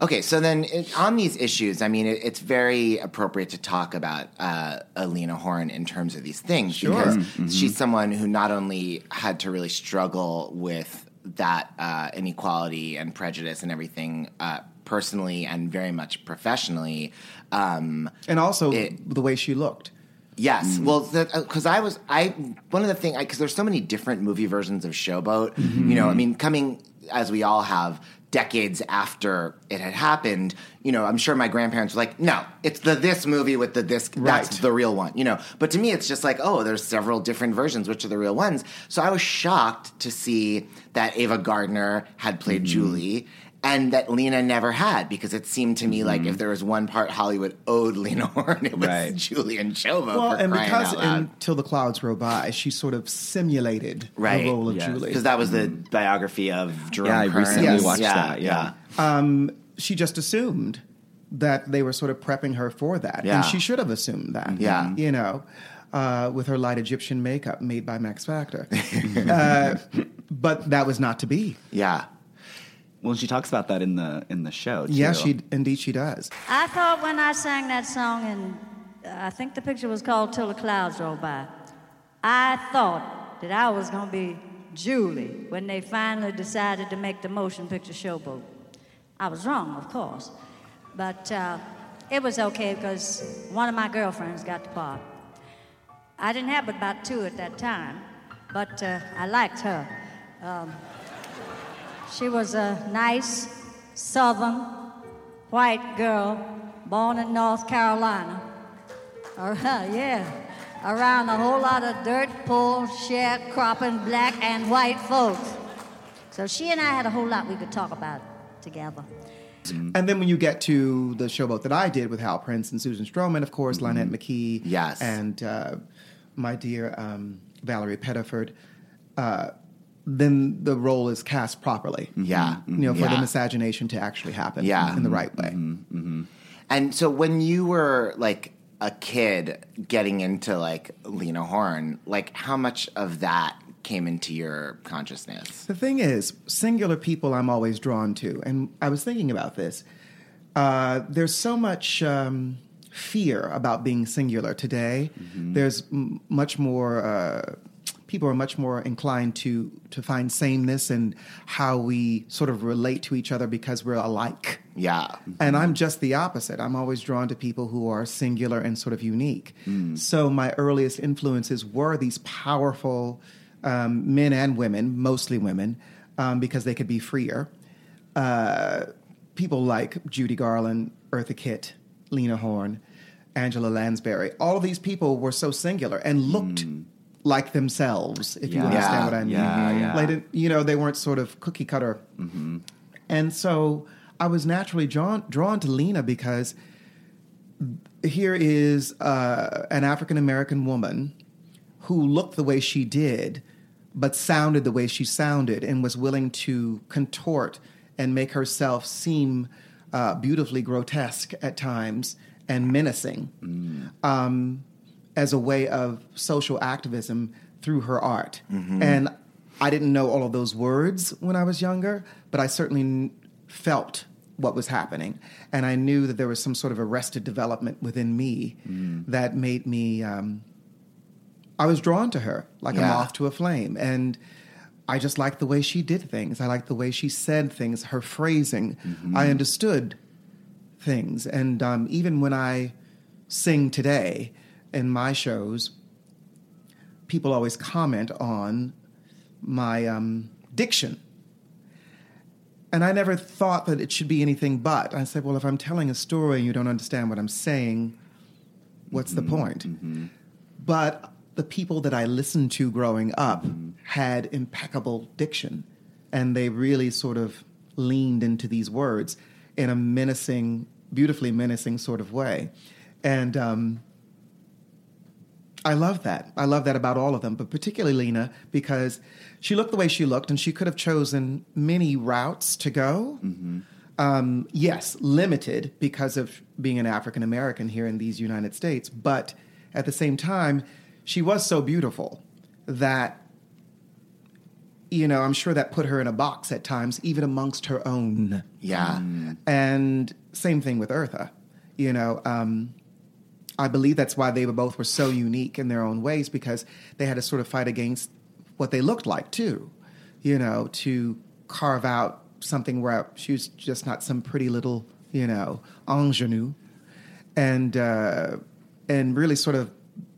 Okay, so then it, on these issues, I mean, it, it's very appropriate to talk about uh, Lena Horne in terms of these things Sure. because she's someone who not only had to really struggle with that uh, inequality and prejudice and everything uh, personally and very much professionally. Um, And also It- the way she looked. Yes, well, because I was I one of the things because there's so many different movie versions of Showboat. You know, I mean, coming as we all have decades after it had happened. You know, I'm sure my grandparents were like, "No, it's the this movie with the this. That's Right. the real one." You know, but to me, it's just like, "Oh, there's several different versions. Which are the real ones?" So I was shocked to see that Ava Gardner had played mm-hmm. Julie. And that Lena never had because it seemed to me like if there was one part Hollywood owed Lena Horne, it was Right. Julie and Showboat. Well, for and crying because out loud. until the clouds roll by, she sort of simulated Right, the role of yes. Julie. because that was the biography of Jerome. Yeah, I recently Yes. watched yeah, that. Yeah. she just assumed that they were sort of prepping her for that, Yeah. and she should have assumed that. Yeah. you know, uh, with her light Egyptian makeup made by Max Factor, uh, but that was not to be. yeah. Well, she talks about that in the in the show. Too. Yeah, she indeed she does. I thought when I sang that song, and I think the picture was called Till the Clouds Roll By, I thought that I was going to be Julie when they finally decided to make the motion picture showboat. I was wrong, of course, but uh, it was okay because one of my girlfriends got the part. I didn't have but about two at that time, but uh, I liked her. Um, she was a nice, southern, white girl born in North Carolina. Uh, yeah, around a whole lot of dirt, poor, sharecropping black and white folks. So she and I had a whole lot we could talk about together. And then when you get to the showboat that I did with Hal Prince and Susan Stroman, of course, Lonette McKee, Yes. and uh, my dear um, Valerie Pettiford, uh, then the role is cast properly. Yeah. you know, for the Yeah. miscegenation to actually happen. Yeah. in the right way. And so when you were like a kid getting into like Lena Horne, like how much of that came into your consciousness? The thing is, singular people I'm always drawn to, and I was thinking about this. Uh, there's so much um, fear about being singular today. There's m- much more. Uh, people are much more inclined to to find sameness and how we sort of relate to each other because we're alike. Yeah. And I'm just the opposite. I'm always drawn to people who are singular and sort of unique. So my earliest influences were these powerful um, men and women, mostly women, um, because they could be freer. Uh, people like Judy Garland, Eartha Kitt, Lena Horne, Angela Lansbury. All of these people were so singular and looked like themselves, if you understand Yeah. what I mean. Yeah, yeah. Like, you know, they weren't sort of cookie cutter. And so I was naturally drawn drawn to Lena because here is uh, an African American woman who looked the way she did, but sounded the way she sounded, and was willing to contort and make herself seem uh, beautifully grotesque at times and menacing um, as a way of social activism through her art. And I didn't know all of those words when I was younger, but I certainly felt what was happening. And I knew that there was some sort of arrested development within me that made me. Um, I was drawn to her like a moth to a flame. And I just liked the way she did things. I liked the way she said things, her phrasing. I understood things. And um, even when I sing today in my shows, people always comment on my um, diction. And I never thought that it should be anything but. I said, well, if I'm telling a story and you don't understand what I'm saying, what's the point? But the people that I listened to growing up had impeccable diction, and they really sort of leaned into these words in a menacing, beautifully menacing sort of way. And um, I love that. I love that about all of them, but particularly Lena because she looked the way she looked, and she could have chosen many routes to go. Um, yes, limited because of being an African American here in these United States, but at the same time, she was so beautiful that you know, I'm sure that put her in a box at times, even amongst her own. Yeah. And same thing with Eartha. You know, um, I believe that's why they were both were so unique in their own ways because they had to sort of fight against what they looked like too. You know, to carve out something where she was just not some pretty little, you know, ingenue, and uh, and really sort of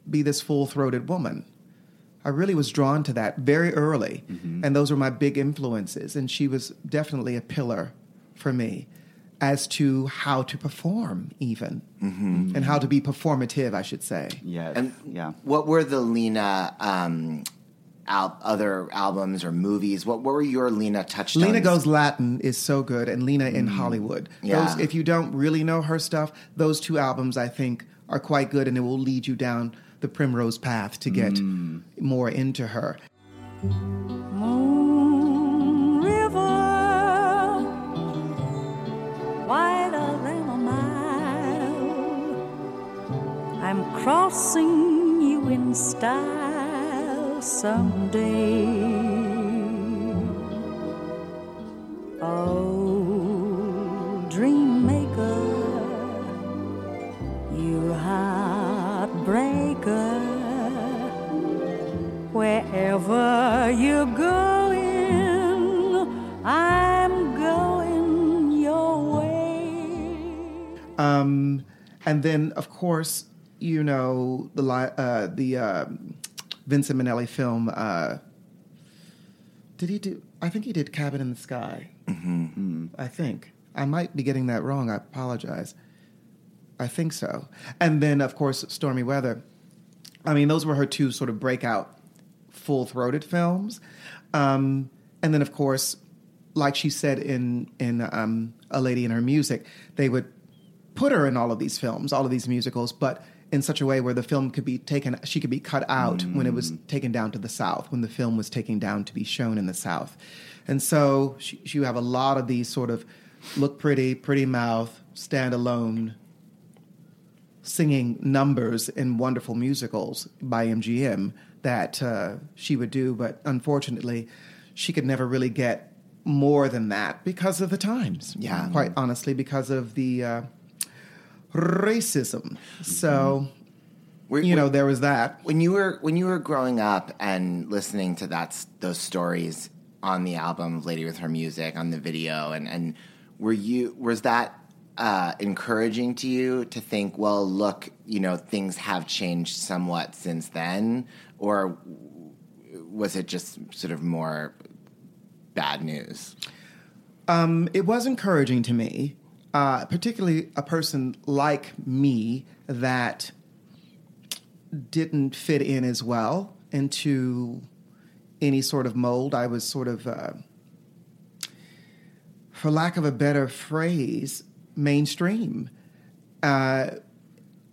be this full throated woman. I really was drawn to that very early, and those were my big influences. And she was definitely a pillar for me as to how to perform, even, mm-hmm. and how to be performative, I should say. Yes. And yeah. what were the Lena um, al- other albums or movies? What, what were your Lena touchstones? Lena Goes Latin is so good, and Lena in mm. Hollywood. Yeah. Those, if you don't really know her stuff, those two albums I think are quite good, and it will lead you down the primrose path to get mm. more into her. Moon I'm crossing you in style someday. Oh, dream maker, you heartbreaker. Wherever you're going, I'm going your way. Um, and then, of course, you know the uh, the um Vincent Minnelli film. Uh, did he do? I think he did Cabin in the Sky. Mm-hmm. I think I might be getting that wrong. I apologize. I think so. And then, of course, Stormy Weather. I mean, those were her two sort of breakout, full throated films. Um, and then, of course, like she said in in um, A Lady in Her Music, they would put her in all of these films, all of these musicals, but in such a way where the film could be taken, she could be cut out when it was taken down to the South, when the film was taken down to be shown in the South. And so she, you have a lot of these sort of look pretty, pretty mouth, stand alone singing numbers in wonderful musicals by MGM that uh, she would do, but unfortunately, she could never really get more than that because of the times. Yeah. quite honestly, because of the uh, racism. So, Were- you know, there was that. when you were when you were growing up and listening to that those stories on the album Lady with Her Music on the video and and were you was that uh, encouraging to you to think well look you know things have changed somewhat since then or was it just sort of more bad news Um, it was encouraging to me, uh, particularly a person like me that didn't fit in as well into any sort of mold. I was sort of, uh, for lack of a better phrase, mainstream. Uh,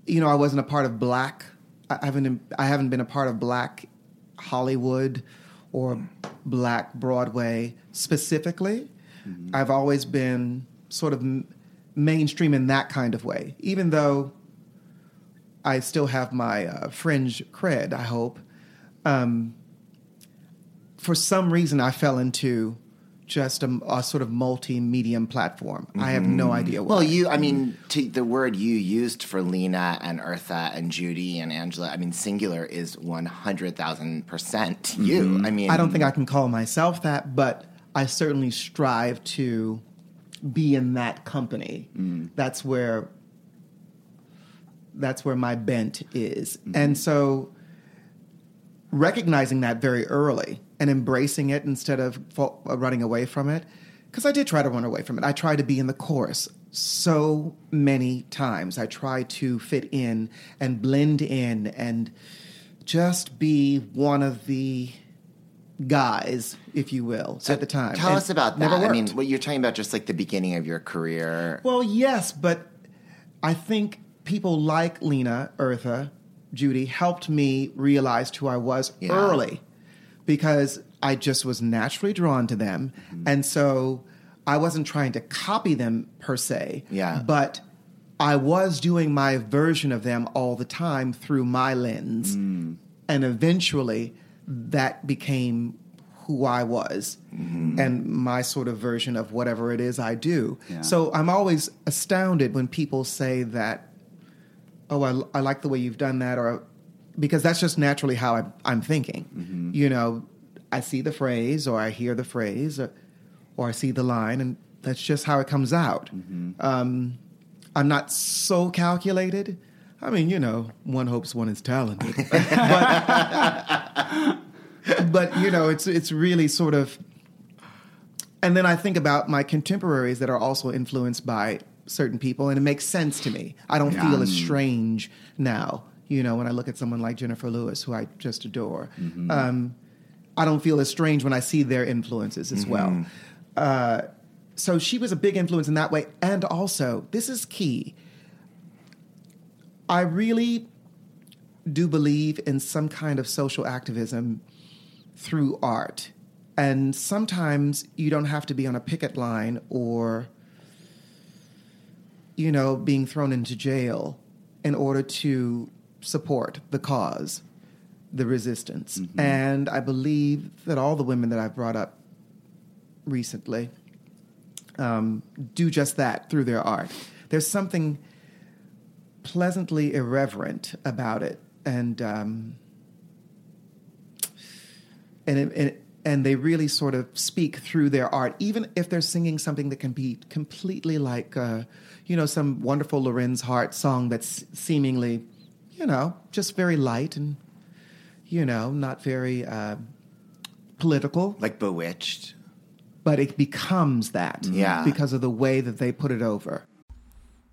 you know, I wasn't a part of black. I haven't. I haven't been a part of black Hollywood or black Broadway specifically. I've always been sort of m- mainstream in that kind of way, even though I still have my uh, fringe cred. I hope. Um, for some reason, I fell into just a, a sort of multi-medium platform. I have no idea why. Well, you, I mean, to the word you used for Lena and Eartha and Judy and Angela, I mean, singular is 100,000% you. I mean, I don't think I can call myself that, but I certainly strive to be in that company. That's where that's where my bent is. And so recognizing that very early and embracing it instead of uh, running away from it because I did try to run away from it. I tried to be in the chorus so many times. I tried to fit in and blend in and just be one of the guys, if you will, at the time. Tell And us about that. I mean, what you're talking about, just like the beginning of your career. Well, yes, but I think people like Lena, Eartha, Judy helped me realize who I was Yeah. early because I just was naturally drawn to them. Mm-hmm. And so I wasn't trying to copy them per se, Yeah. but I was doing my version of them all the time through my lens. And eventually that became who I was mm-hmm. and my sort of version of whatever it is I do. Yeah. So I'm always astounded when people say that, oh, I, I like the way you've done that, or because that's just naturally how I'm, I'm thinking. Mm-hmm. You know, I see the phrase, or I hear the phrase, or, or I see the line, and that's just how it comes out. Mm-hmm. Um, I'm not so calculated. I mean, you know, one hopes one is talented, but, but you know, it's it's really sort of. And then I think about my contemporaries that are also influenced by certain people, and it makes sense to me. I don't feel as strange now, you know, when I look at someone like Jennifer Lewis, who I just adore. Um, I don't feel as strange when I see their influences as well. Uh, so she was a big influence in that way. And also, this is key. I really do believe in some kind of social activism through art. And sometimes you don't have to be on a picket line or, you know, being thrown into jail in order to support the cause, the resistance. And I believe that all the women that I've brought up recently um, do just that through their art. There's something pleasantly irreverent about it, and um, and it, and and they really sort of speak through their art, even if they're singing something that can be completely like, uh, you know, some wonderful Lorenz Hart song that's seemingly, you know, just very light and, you know, not very uh, political Like Bewitched. but it becomes that Yeah. because of the way that they put it over.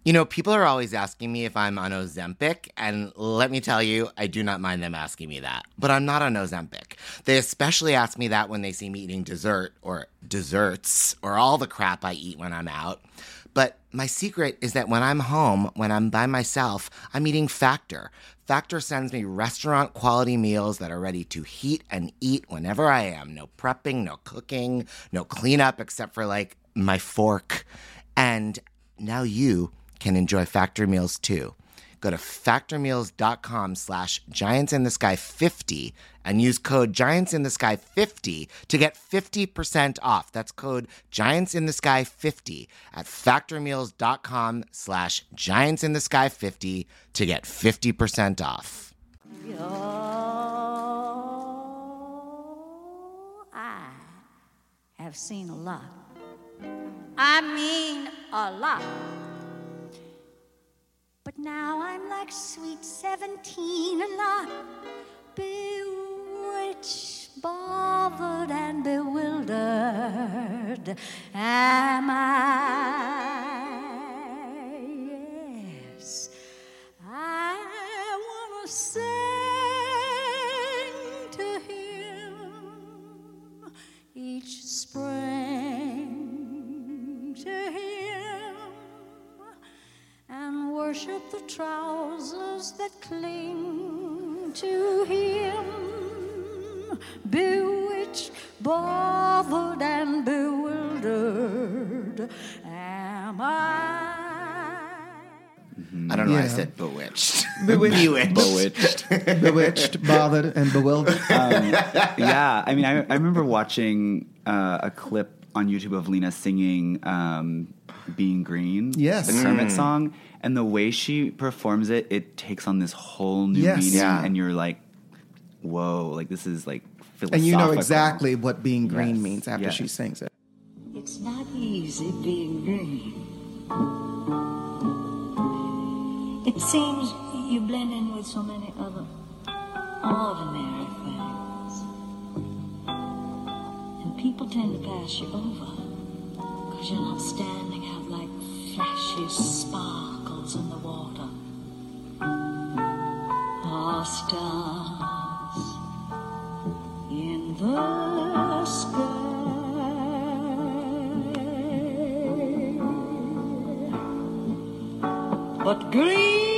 You know, people are always asking me if I'm on Ozempic, and let me tell you, I do not mind them asking me that. But I'm not on Ozempic. They especially ask me that when they see me eating dessert or desserts or all the crap I eat when I'm out. But my secret is that when I'm home, when I'm by myself, I'm eating Factor. Factor sends me restaurant quality meals that are ready to heat and eat whenever I am. No prepping, no cooking, no cleanup except for like my fork. And now you can enjoy Factor meals too. Go to factormeals.com slash giants in the sky 50 and use code giants in the sky 50 to get 50% off. That's code giants in the sky 50 at factormeals.com slash giants in the sky 50 to get 50% off. Oh, I have seen a lot. I mean, a lot. But now I'm like sweet 17, and lot bewitched, bothered, and bewildered. Am I? Yes. I sing to worship the trousers that cling to him bewitched bothered and bewildered am I I don't know why I said bewitched. Bewitched. bewitched. Bewitched, bothered, and bewildered. yeah, I mean, I, I remember watching uh, a clip on YouTube of Lena singing um, "Being Green," Yes. the Kermit mm. song, and the way she performs it, it takes on this whole new Yes. meaning, Yeah. and you're like, "Whoa!" Like this is like philosophical. and you know exactly what being green Yes, means after yes. she sings it. It's not easy being green. It seems you blend in with so many other ordinary things. And people tend to pass you over because you're not standing flashy sparkles in the water. Or stars in the sky. But green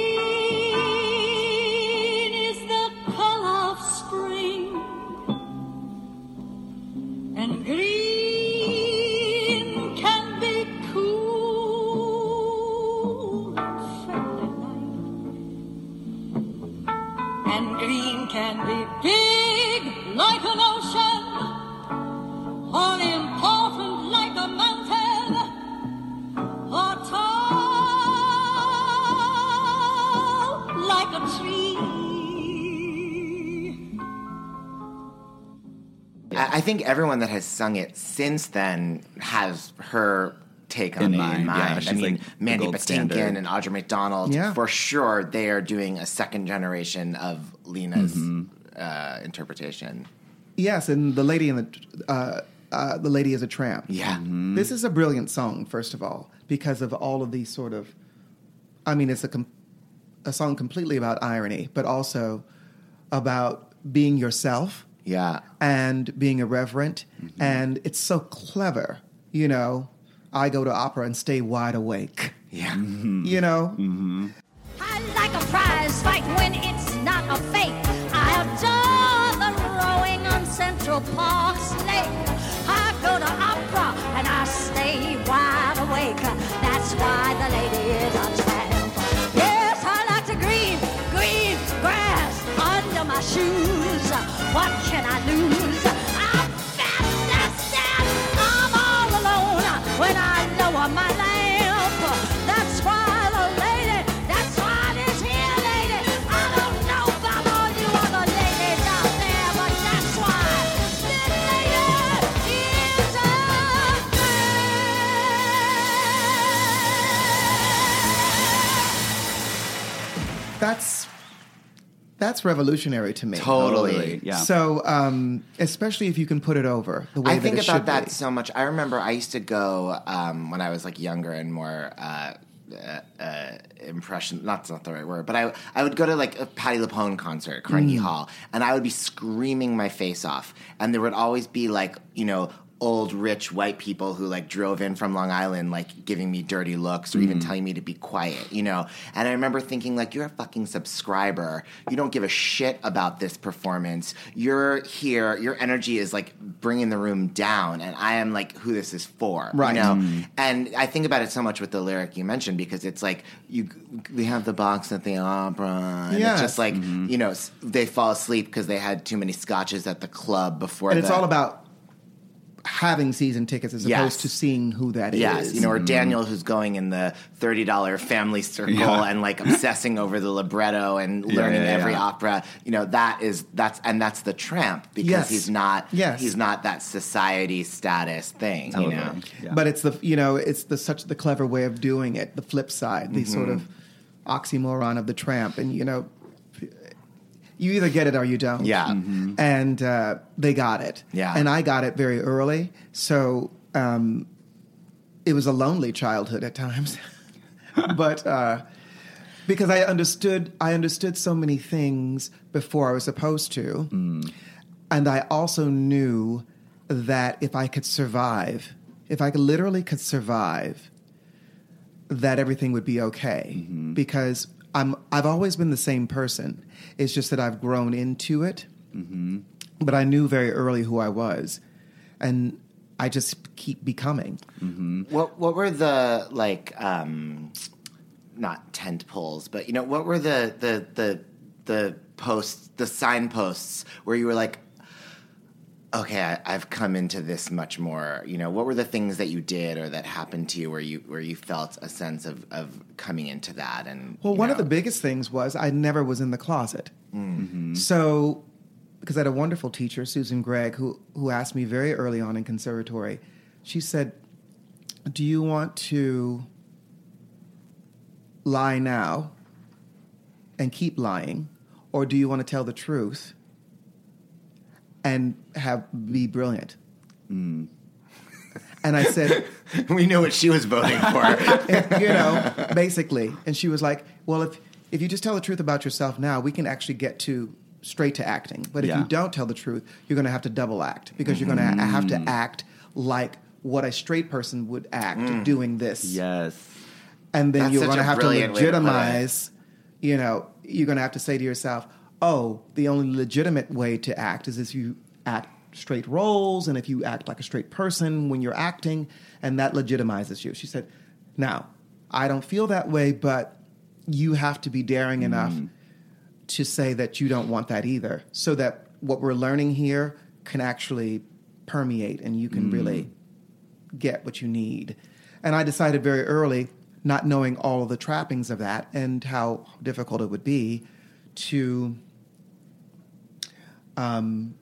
think everyone that has sung it since then has her take on In it mind, in yeah, mind. I mean, like Mandy gold Patinkin standard. and Audra McDonald, Yeah. for sure, they are doing a second generation of Lena's Mm-hmm. uh, interpretation. Yes, and the lady in the uh, uh, the lady is a tramp. Yeah. This is a brilliant song, first of all, because of all of these sort of. I mean, it's a com- a song completely about irony, but also about being yourself Yeah. and being irreverent, mm-hmm. and it's so clever. You know, I go to opera and stay wide awake. Yeah. Mm-hmm. You know, mm-hmm. I like a prize fight when it's not a fake. I adore the rowing on Central Park's What can I lose? That's revolutionary to me. Totally. Yeah. So, um, especially if you can put it over the way I that think it about that be. so much. I remember I used to go um, when I was like younger and more uh, uh, uh, impression. Not not the right word, but I I would go to like a Patti LuPone concert at Carnegie Hall, and I would be screaming my face off, and there would always be like you know. Old rich white people who like drove in from Long Island, like giving me dirty looks or even mm-hmm. telling me to be quiet, you know. And I remember thinking, like, you're a fucking subscriber. You don't give a shit about this performance. You're here. Your energy is like bringing the room down, and I am like who this is for, Right. You know. Mm-hmm. And I think about it so much with the lyric you mentioned because it's like you we have the box at the opera, and Yes. it's just like mm-hmm. you know they fall asleep because they had too many scotches at the club before. and it's all about having season tickets as Yes. opposed to seeing who that is. Yes, you know, or Daniel who's going in the thirty dollar family circle Yeah. and like obsessing over the libretto and Yeah, learning yeah, every yeah. opera. You know, that is that's and that's the tramp because Yes. he's not Yes. he's not that society status thing. You know, Yeah. But it's the you know it's the such the clever way of doing it. The flip side, the sort of Mm-hmm. oxymoron of the tramp, and you know, you either get it or you don't. Yeah. and uh, they got it. Yeah. and I got it very early, so um, it was a lonely childhood at times, but. Uh, because I understood, I understood so many things before I was supposed to, and I also knew that if I could survive, if I literally could survive, that everything would be okay. Because I'm I've always been the same person. It's just that I've grown into it. But I knew very early who I was, and I just keep becoming. what what were the like um not tent poles, but you know what were the the the the posts, the signposts where you were like. Okay, I, I've come into this much more. You know, what were the things that you did or that happened to you where you where you felt a sense of, of coming into that? And Well, one of the biggest things was I never was in the closet. Mm-hmm. So, because I had a wonderful teacher, Susan Gregg, who who asked me very early on in conservatory. She said, "Do you want to lie now and keep lying, or do you want to tell the truth and have be brilliant?" Hmm. And I said, we knew what she was voting for. you know, basically. And she was like, "Well, if if you just tell the truth about yourself now, we can actually get to straight to acting. But if Yeah. you don't tell the truth, you're going to have to double act because you're going to have to hmm. act like what a straight person would act hmm. doing this. Yes. And then That's you're going to have to brilliant way to put it. legitimize, you know, you're going to have to say to yourself, "Oh, the only legitimate way to act is if you act straight roles and if you act like a straight person when you're acting, and that legitimizes you." She said, "Now, I don't feel that way, but you have to be daring mm. enough to say that you don't want that either, so that what we're learning here can actually permeate and you can mm. really get what you need. And I decided very early, not knowing all of the trappings of that and how difficult it would be, to um,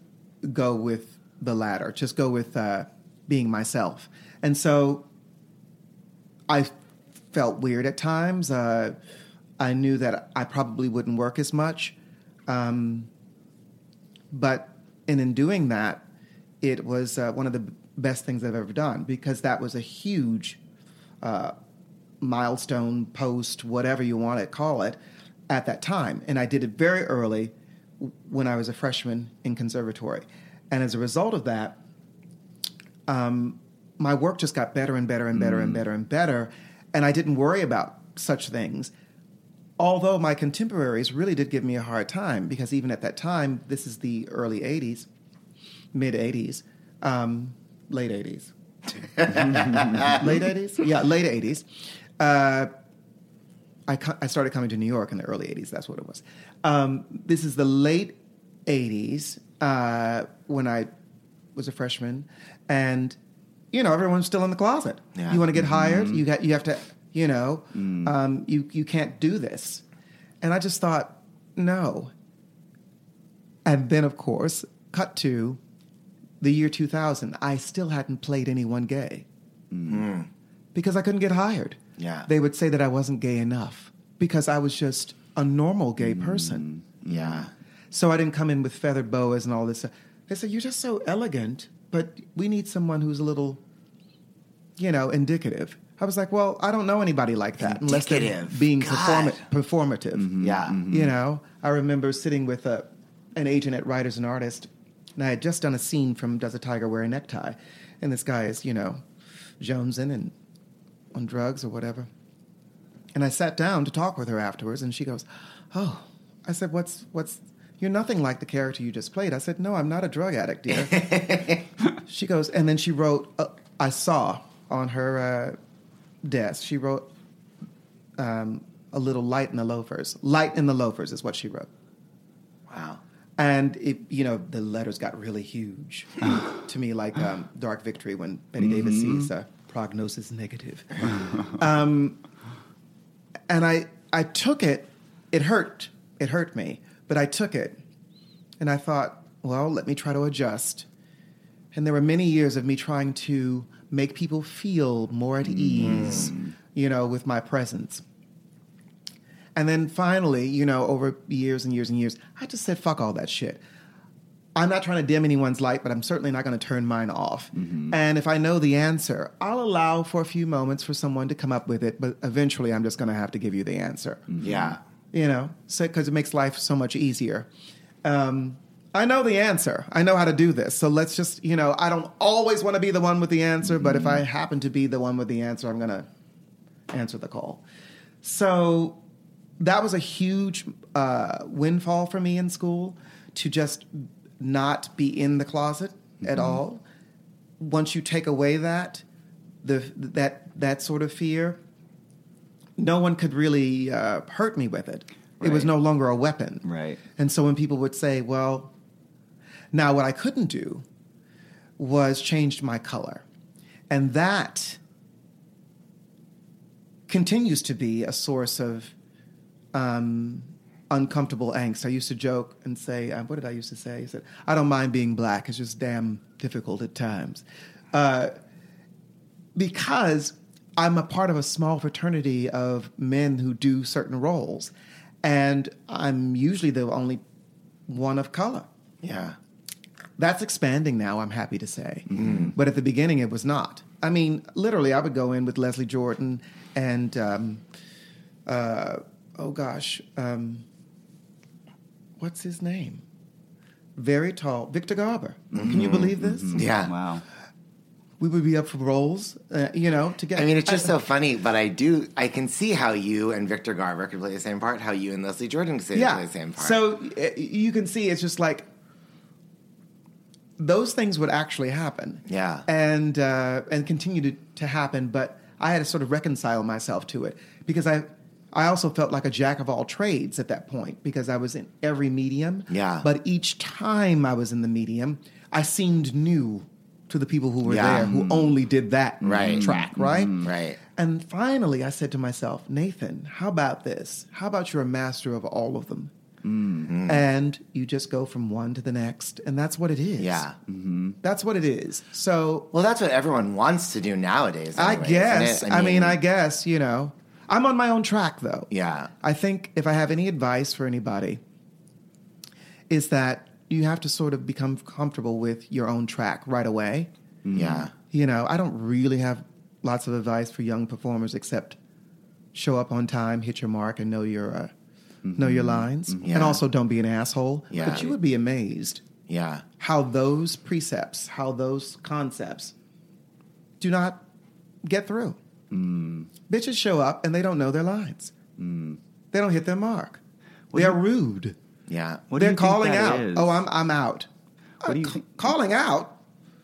go with the latter. Just go with uh, being myself. And so I felt weird at times. Uh, I knew that I probably wouldn't work as much. Um, but and in doing that, it was uh, one of the best things I've ever done because that was a huge uh, milestone post, whatever you want to call it, at that time. And I did it very early when I was a freshman in conservatory. And as a result of that, um, my work just got better and better and better and better and better. And I didn't worry about such things. Although my contemporaries really did give me a hard time because even at that time, this is the early 80s, mid 80s, um, late 80s. late 80s? Yeah, late 80s. Uh, I, co- I started coming to New York in the early 80s. That's what it was. Um, this is the late 80s uh, when I was a freshman. And, you know, everyone's still in the closet. Yeah. You want to get hired? You, got, you have to, you know, um, you, you can't do this. And I just thought, no. And then, of course, cut to the year 2000. I still hadn't played anyone gay because I couldn't get hired. Yeah. They would say that I wasn't gay enough because I was just a normal gay mm, person. Yeah. So I didn't come in with feathered boas and all this. Stuff They said, You're just so elegant, but we need someone who's a little, you know, indicative. I was like, Well, I don't know anybody like that unless they're Indicative. being performa- performative. Mm-hmm, yeah. Mm-hmm. You know, I remember sitting with a, an agent at Writers and Artists, and I had just done a scene from Does a Tiger Wear a Necktie? And this guy is, you know, jonesing and on drugs or whatever. And I sat down to talk with her afterwards, and she goes, "Oh," I said, "What's what's? You're nothing like the character you just played." I said, "No, I'm not a drug addict, dear." she goes, and then she wrote. Uh, I saw on her uh, desk. She wrote um, a little light in the loafers. Light in the loafers is what she wrote. Wow. And it, you know, the letters got really huge to me, like um, Dark Victory when Bette Davis sees uh, prognosis negative. um, and I, I took it. It hurt. It hurt me, but I took it, and I thought, well, let me try to adjust. And there were many years of me trying to make people feel more at ease, you know, with my presence. And then finally, you know, over years and years and years, I just said, fuck all that shit. I'm not trying to dim anyone's light, but I'm certainly not going to turn mine off. And if I know the answer, I'll allow for a few moments for someone to come up with it, but eventually I'm just going to have to give you the answer. Yeah. You know, so because it makes life so much easier. Um, I know the answer. I know how to do this. So let's just, you know, I don't always want to be the one with the answer, but if I happen to be the one with the answer, I'm going to answer the call. So that was a huge uh, windfall for me in school to just not be in the closet at all. Once you take away that, the that that sort of fear, no one could really uh, hurt me with it. It was no longer a weapon. Right. And so when people would say, "Well," now what I couldn't do was changed my color, and that continues to be a source of um, uncomfortable angst. I used to joke and say, uh, what did I used to say? I said, I don't mind being black. It's just damn difficult at times. Uh, because I'm a part of a small fraternity of men who do certain roles. And I'm usually the only one of color. Yeah. That's expanding now, I'm happy to say. But at the beginning, it was not. I mean, literally, I would go in with Leslie Jordan and, um, uh, oh gosh, um, what's his name? Very tall, Victor Garber. Can you believe this? Yeah. Wow. We would be up for roles, uh, you know, together. I mean, it's just so funny, but I do, I can see how you and Victor Garber could play the same part, how you and Leslie Jordan could yeah. play the same part. So uh, you can see it's just like those things would actually happen. Yeah. And uh, and continue to, to happen, but I had to sort of reconcile myself to it because I I also felt like a jack of all trades at that point because I was in every medium. Yeah. But each time I was in the medium, I seemed new to the people who were Yeah. there who mm-hmm. only did that Right. Mm-hmm. track, right? Mm-hmm. right. And finally, I said to myself, Nathan, how about this? How about you're a master of all of them? and you just go from one to the next, and that's what it is. Yeah. that's what it is. So Well, that's what everyone wants to do nowadays. I guess. isn't it? I mean, I guess you know, I'm on my own track though. Yeah. I think if I have any advice for anybody, is that you have to sort of become comfortable with your own track right away. Mm-hmm. Yeah. You know, I don't really have lots of advice for young performers except show up on time, hit your mark, and know your uh, mm-hmm. know your lines, mm-hmm. Yeah. and also don't be an asshole. Yeah. But you would be amazed Yeah. how those precepts, how those concepts do not get through. Mm. Bitches show up and they don't know their lines. Mm. They don't hit their mark. they are rude. Yeah. What They're calling out. is? Oh, I'm I'm out. What do you Uh, calling out?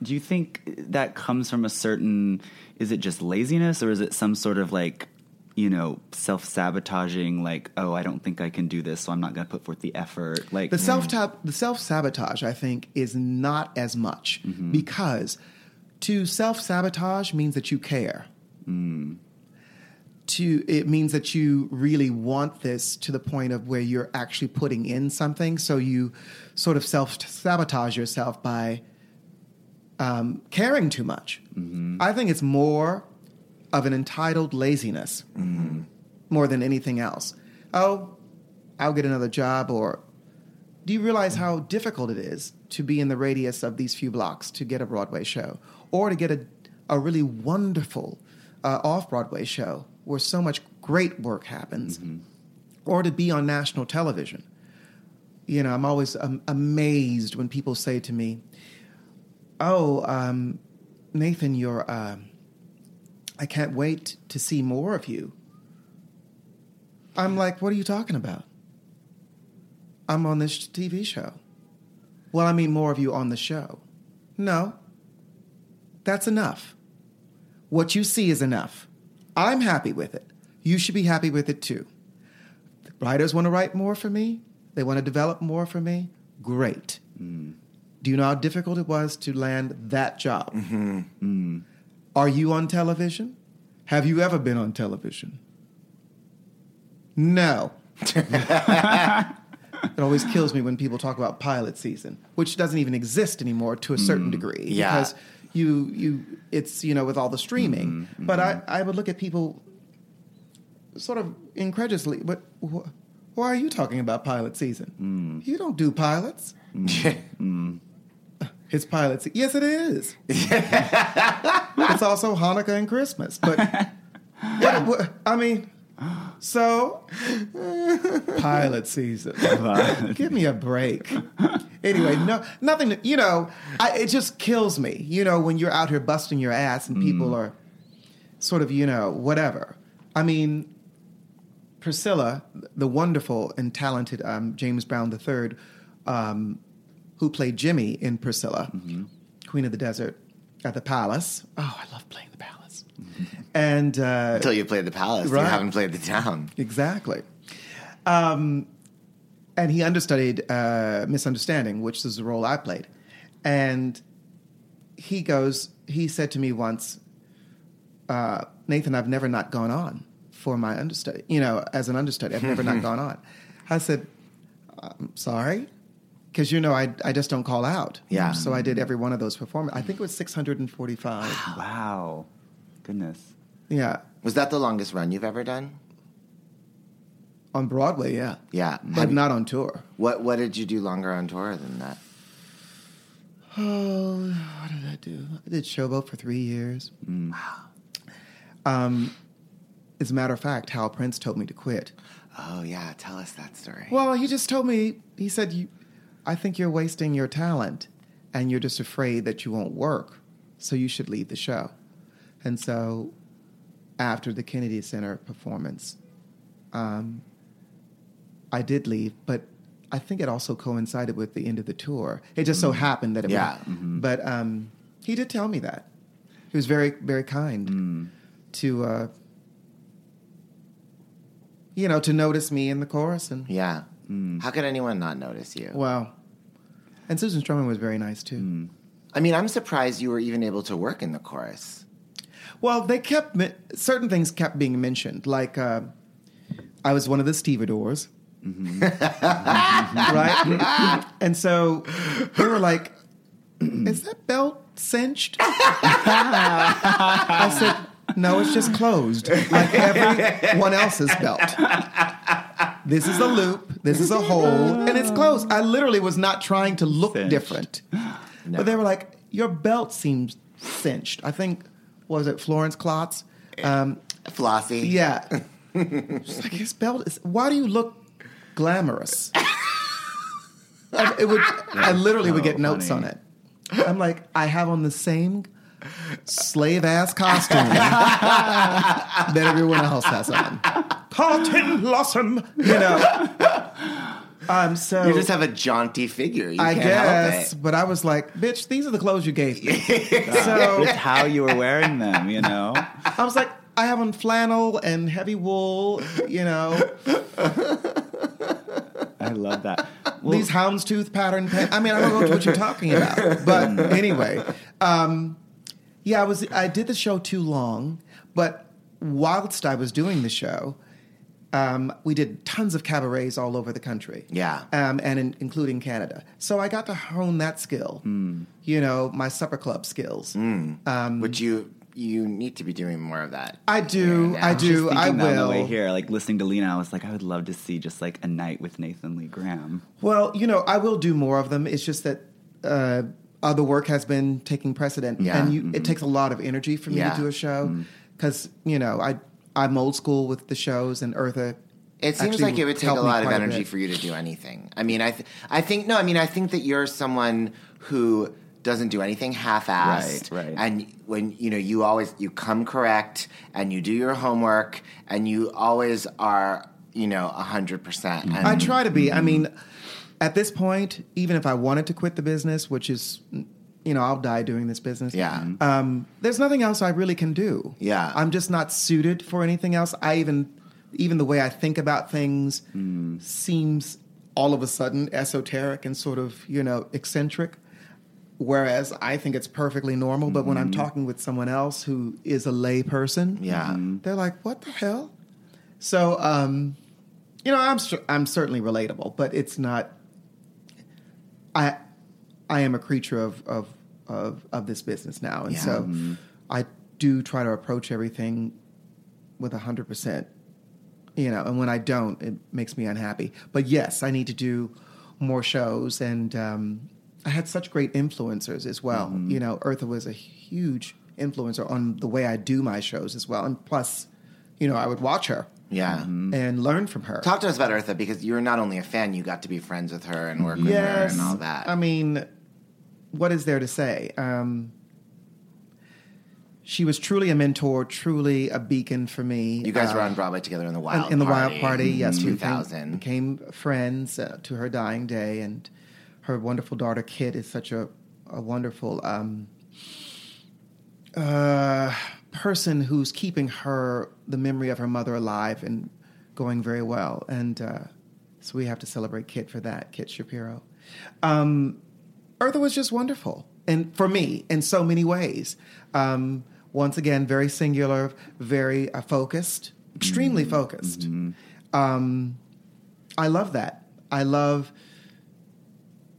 Do you think that comes from a certain? Is it just laziness, or is it some sort of like, you know, self sabotaging? Like, oh, I don't think I can do this, so I'm not going to put forth the effort. Like The mm. self the self sabotage, I think, is not as much mm-hmm. because to self sabotage means that you care. To it means that you really want this to the point of where you're actually putting in something. So you sort of self sabotage yourself by um, caring too much. I think it's more of an entitled laziness more than anything else. Oh, I'll get another job or do you realize how difficult it is to be in the radius of these few blocks to get a Broadway show or to get a, a really wonderful uh, off Broadway show where so much great work happens or to be on national television? You know, I'm always um, amazed when people say to me, Oh, um, Nathan, you're, uh, I can't wait to see more of you. I'm like, What are you talking about? I'm on this TV show. Well, I mean, more of you on the show. No, that's enough. What you see is enough. I'm happy with it. You should be happy with it too. Writers want to write more for me, they want to develop more for me. Great. Mm. Do you know how difficult it was to land that job? Mm-hmm. Mm. Are you on television? Have you ever been on television? No. It always kills me when people talk about pilot season, which doesn't even exist anymore to a certain mm. degree. yeah. Because you you it's you know with all the streaming. Mm-hmm. But I, mm-hmm. I would look at people sort of incredulously, but wh- why are you talking about pilot season? Mm. You don't do pilots. Mm. Mm. It's pilot season. Yes, it is. it's also Hanukkah and Christmas. But what, what, I mean, so pilot season. Give me a break. Anyway, no, nothing. You know, I, it just kills me. You know, when you're out here busting your ass and people are sort of, you know, whatever. I mean, Priscilla, the wonderful and talented um, James Brown III, um, who played Jimmy in Priscilla, Queen of the Desert, at the Palace. Oh, I love playing the Palace. And uh, Until you played the palace, Right. you haven't played the town. Exactly. Um, and he understudied uh, Miss Understanding, which is the role I played. And he goes, he said to me once, uh, Nathan, I've never not gone on for my understudy. You know, as an understudy, I've never not gone on. I said, I'm sorry. Because, you know, I, I just don't call out. Yeah. So I did every one of those performances. I think it was 645. wow, goodness. Yeah. Was that the longest run you've ever done? On Broadway, yeah. Yeah. But Have- not on tour. What What did you do longer on tour than that? Oh, what did I do? I did Showboat for three years. Um, as a matter of fact, Hal Prince told me to quit. Oh yeah, tell us that story. Well, he just told me, he said, you, I think you're wasting your talent and you're just afraid that you won't work, so you should leave the show. And so after the Kennedy Center performance, um, I did leave, but I think it also coincided with the end of the tour. It just so happened that it Yeah. would. But um, he did tell me that. He was very, very kind to, uh, you know, to notice me in the chorus. And, yeah. How could anyone not notice you? well, and Susan Stroman was very nice too. I mean, I'm surprised you were even able to work in the chorus. Well, they kept, certain things kept being mentioned. Like, uh, I was one of the stevedores. right? and so we were like, "Is that belt cinched?" I said, "No, it's just closed, like everyone else's belt. This is a loop, this is a hole, and it's closed." I literally was not trying to look Cinched. different, but they were like, "Your belt seems cinched." I think was it Florence Klotz? Um, Flossie. yeah. She's like, his belt is. Why do you look glamorous? I, it would. I literally would Oh, get notes funny. on it. I'm like, I have on the same slave ass costume that everyone else has on. Cotton blossom, you know. Um, so You just have a jaunty figure. You I can't guess, help it. but I was like, bitch, these are the clothes you gave me. so It's how you were wearing them, you know? I was like, I have on flannel and heavy wool, you know. I love that. Well, these houndstooth pattern pants. I mean, I don't know what you're talking about, but anyway, um, yeah, I was. I did the show too long, but whilst I was doing the show, um, we did tons of cabarets all over the country. Yeah. um, and in, including Canada. So I got to hone that skill. You know, my supper club skills. Um, Which you you need to be doing more of that. I do. I do. thinking I that on will. the way here, like listening to Lena, I was like, I would love to see just like a night with Nathan Lee Graham. Well, you know, I will do more of them. It's just that uh, other work has been taking precedent, Yeah. and you, it takes a lot of energy for me Yeah. to do a show because you know I I'm old school with the shows, and Eartha. It seems like it would take a lot of energy for you to do anything. I mean, I th- I think no, I mean, I think that you're someone who doesn't do anything half-assed, Right, right. And when you know, you always you come correct, and you do your homework, and you always are, you know, hundred percent. I try to be. I mm-hmm. mean, at this point, even if I wanted to quit the business, which is, you know, I'll die doing this business. Yeah. Um, there's nothing else I really can do. Yeah. I'm just not suited for anything else. I even, even the way I think about things seems all of a sudden esoteric and sort of, you know, eccentric. Whereas I think it's perfectly normal, but when I'm talking with someone else who is a lay person, Yeah. they're like, "What the hell?" So, um, you know, I'm I'm certainly relatable, but it's not. I I am a creature of of of, of this business now, and Yeah. so I do try to approach everything with a hundred percent. You know, and when I don't, it makes me unhappy. But yes, I need to do more shows, and um, I had such great influencers as well. Mm-hmm. You know, Eartha was a huge influencer on the way I do my shows as well, and plus, you know, I would watch her yeah. Mm-hmm. and learn from her. Talk to us about Eartha because you're not only a fan, you got to be friends with her and work with her and all that. I mean, what is there to say? Um, she was truly a mentor, truly a beacon for me. you guys Uh, were on Broadway together in the Wild in the Party Wild Party, yes, became, 2000. became friends uh, to her dying day, and her wonderful daughter Kitt is such a, a wonderful um, uh, person who's keeping her the memory of her mother alive and going very well, and uh, so we have to celebrate Kitt for that, Kitt Shapiro. Um, Eartha was just wonderful, and for me, in so many ways. Um, once again, very singular, very uh, focused, extremely focused. Um, I love that. I love,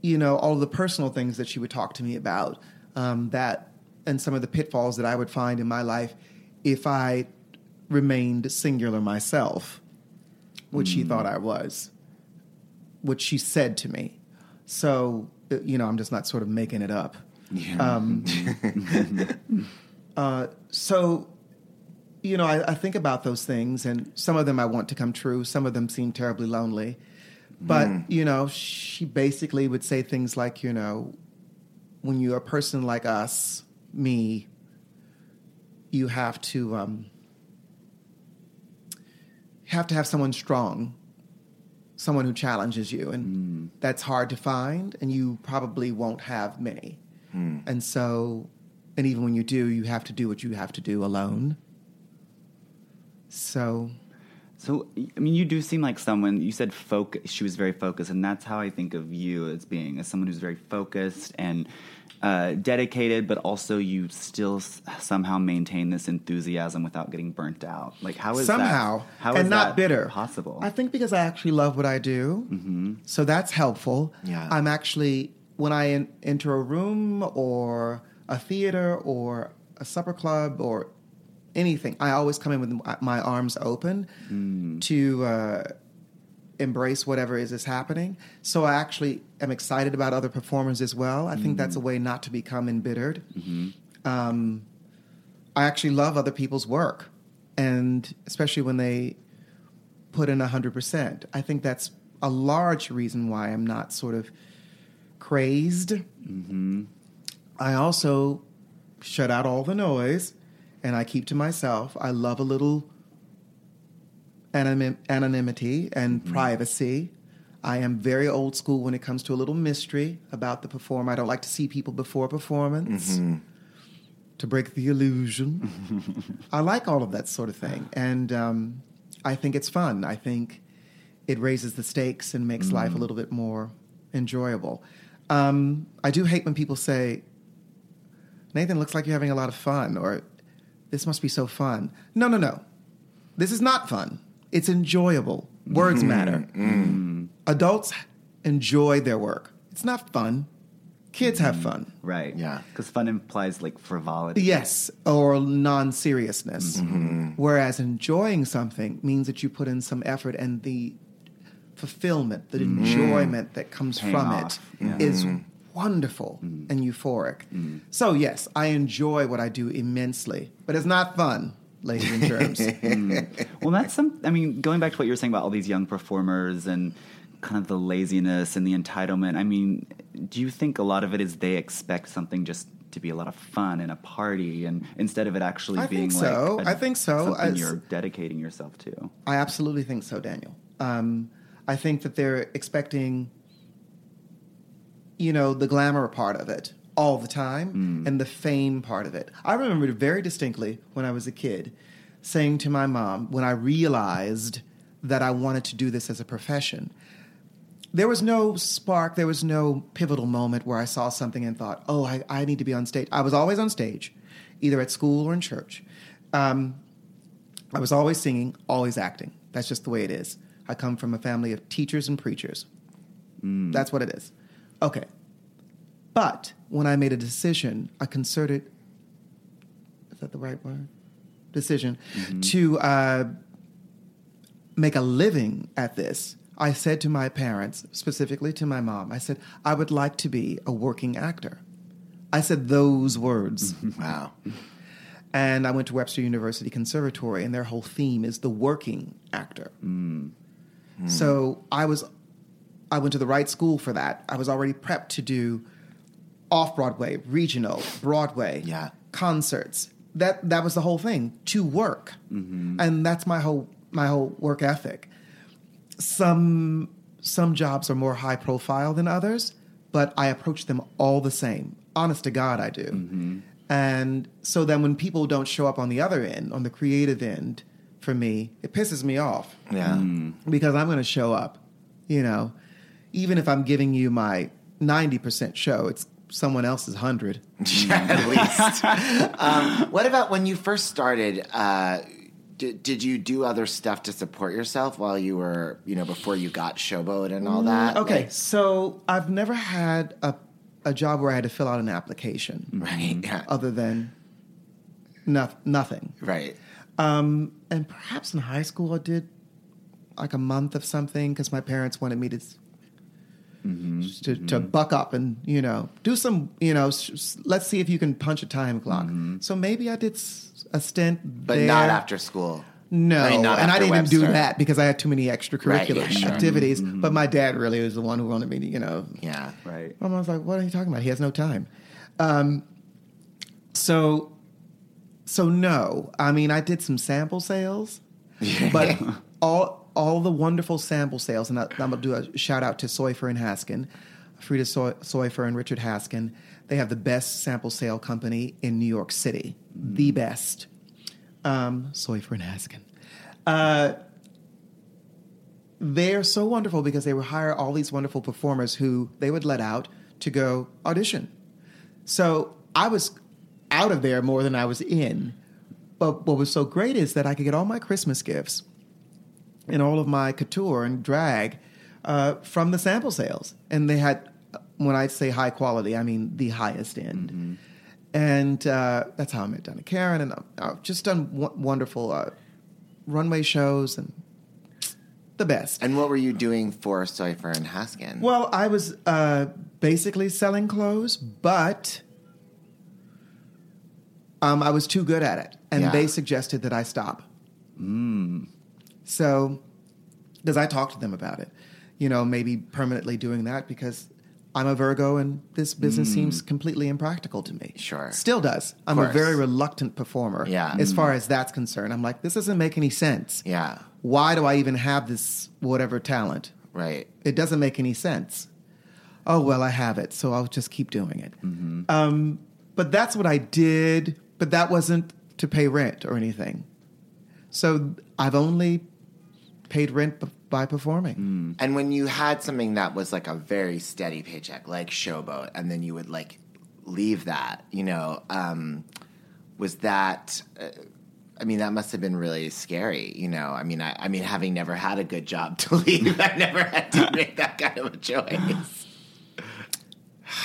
you know, all the personal things that she would talk to me about. Um, that and some of the pitfalls that I would find in my life if I remained singular myself, which she thought I was, which she said to me. So, you know, I'm just not sort of making it up. Um, uh, so, you know, I, I think about those things, and some of them I want to come true. Some of them seem terribly lonely. But, you know, she basically would say things like, you know, when you're a person like us, me, you have to um, have to have someone strong, someone who challenges you, and hmm. that's hard to find, and you probably won't have many. Hmm. And so, and even when you do, you have to do what you have to do alone. So, So, I mean, you do seem like someone, you said focus, she was very focused, and that's how I think of you as being, as someone who's very focused and uh, dedicated, but also you still s- somehow maintain this enthusiasm without getting burnt out. Like how is somehow that, how and is not that bitter possible? i think because i actually love what i do Mm-hmm. so that's helpful Yeah. i'm actually when i en- enter a room or a theater or a supper club or anything i always come in with my arms open Mm. to uh, embrace whatever is is happening so i actually am excited about other performers as well i think Mm. that's a way not to become embittered Mm-hmm. um, I actually love other people's work, and especially when they put in 100%. I think that's a large reason why I'm not sort of crazed. I also shut out all the noise and I keep to myself. I love a little anonym- anonymity and privacy. I am very old school when it comes to a little mystery about the performer. I don't like to see people before performance to break the illusion. I like all of that sort of thing. And um, I think it's fun. I think it raises the stakes and makes life a little bit more enjoyable. Um, I do hate when people say, Nathan, looks like you're having a lot of fun, or this must be so fun. No, no, no. This is not fun. It's enjoyable. Words mm-hmm. matter. Mm-hmm. Adults enjoy their work. It's not fun. Kids have mm-hmm. fun. right. Yeah. Because fun implies like frivolity. Yes, or non seriousness. Whereas enjoying something means that you put in some effort and the fulfillment, the enjoyment that comes Paying from off. it is wonderful and euphoric. So, yes, I enjoy what I do immensely, but it's not fun, ladies and germs. Well, that's some. I mean, going back to what you were saying about all these young performers and kind of the laziness and the entitlement. I mean, do you think a lot of it is they expect something just to be a lot of fun and a party, and instead of it actually I being think so. like a- I think so. something As- you're dedicating yourself to? I absolutely think so, Daniel. Um, I think that they're expecting, you know, the glamour part of it all the time and the fame part of it. I remember very distinctly when I was a kid saying to my mom, when I realized that I wanted to do this as a profession, there was no spark, there was no pivotal moment where I saw something and thought, oh, I, I need to be on stage. I was always on stage, either at school or in church. Um, I was always singing, always acting. That's just the way it is. I come from a family of teachers and preachers. That's what it is. Okay. But when I made a decision, a concerted, is that the right word? Decision to uh, make a living at this, I said to my parents, specifically to my mom, I said, I would like to be a working actor. I said those words. Wow. And I went to Webster University Conservatory, and their whole theme is the working actor. So I was, I went to the right school for that. I was already prepped to do off Broadway, regional, Broadway, Yeah. concerts. That that was the whole thing to work, mm-hmm. and that's my whole my whole work ethic. Some some jobs are more high profile than others, but I approach them all the same. Honest to God, I do. Mm-hmm. And so then when people don't show up on the other end, on the creative end, for me, it pisses me off Yeah. Mm. because I'm going to show up. You know, even if I'm giving you my 90% show, it's someone else's 100. At least. um, what about when you first started? Uh, did, did you do other stuff to support yourself while you were, you know, before you got Showboat and all that? Okay, Like- so I've never had a, a job where I had to fill out an application right. Yeah. other than no, nothing. Right. Um, and perhaps in high school I did like a month of something because my parents wanted me to Mm-hmm. to, to mm-hmm. buck up and you know do some you know s- s- let's see if you can punch a time clock. Mm-hmm. So maybe I did s- a stint, But there. not after school. No, I mean, and I didn't do that because I had too many extracurricular Right, yeah, sure. activities. But my dad really was the one who wanted me to, you know, Yeah. Right. my mom's like, "What are you talking about? He has no time." Um, so, so no. I mean, I did some sample sales, but all all the wonderful sample sales, and I, I'm gonna do a shout out to Soiffer and Haskin, Frida Soy, Soiffer and Richard Haskin. They have the best sample sale company in New York City, the best. Um, Soiffer and Haskin. Uh, they're so wonderful because they would hire all these wonderful performers who they would let out to go audition. So I was out of there more than I was in. But what was so great is that I could get all my Christmas gifts and all of my couture and drag uh, from the sample sales. And they had, when I say high quality, I mean the highest end. And uh, that's how I met Donna Karan. And I've- just done w- wonderful uh, runway shows and the best. And what were you doing for Soiffer and Haskin? Well, I was uh, basically selling clothes, but um, I was too good at it, and Yeah. they suggested that I stop. So, because I talked to them about it, you know, maybe permanently doing that because I'm a Virgo and this business seems completely impractical to me. Sure. Still does. I'm a very reluctant performer. Yeah. As far as that's concerned, I'm like, this doesn't make any sense. yeah, Why do I even have this whatever talent? right. it doesn't make any sense. Oh well, I have it, so I'll just keep doing it. Mm-hmm. Um, but that's what I did. But that wasn't to pay rent or anything. So I've only paid rent b- by performing. And when you had something that was like a very steady paycheck, like Showboat, and then you would like leave that, you know, um, was that? Uh, I mean, that must have been really scary, you know. I mean, I, I mean, having never had a good job to leave, I never had to make that kind of a choice.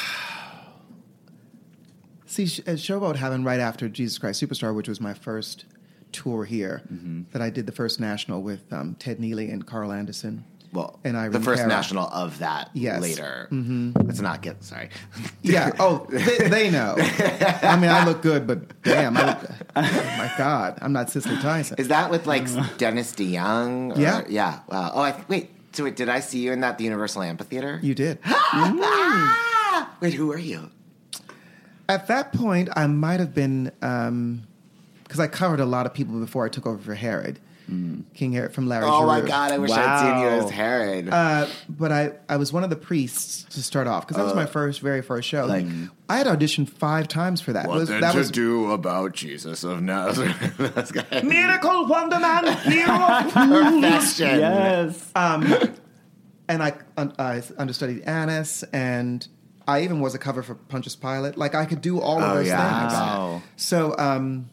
See, uh, Showboat happened right after Jesus Christ Superstar, which was my first tour here. Mm-hmm. That I did the first national with um, Ted Neely and Carl Anderson. Well, And Irene the first Cara. national of that Yes. later. Mm-hmm. Let's not get sorry. Yeah. Oh, they, they know. I mean, I look good, but damn, I look, oh my God, I'm not Cicely Tyson. Is that with like Dennis DeYoung? or- Yeah. Yeah. Wow. Oh, I, wait. So wait, did I see you in that the Universal Amphitheater? You did. Ah! Wait, who are you? At that point, I might have been because I covered a lot of people before I took over for Herod, King Herod from Larry. Oh my god, I wish I'd seen you as Herod. Uh, but I, I was one of the priests to start off because that was my first, very first show. Like I had auditioned five times for that. It was- that was do about Jesus of Nazareth? That's good. miracle wonder man, hero Perfection. Yes. and I, un- I understudied Annas, and I even was a cover for Pontius Pilate. Like I could do all of Oh, those yeah. things. Wow. So, um,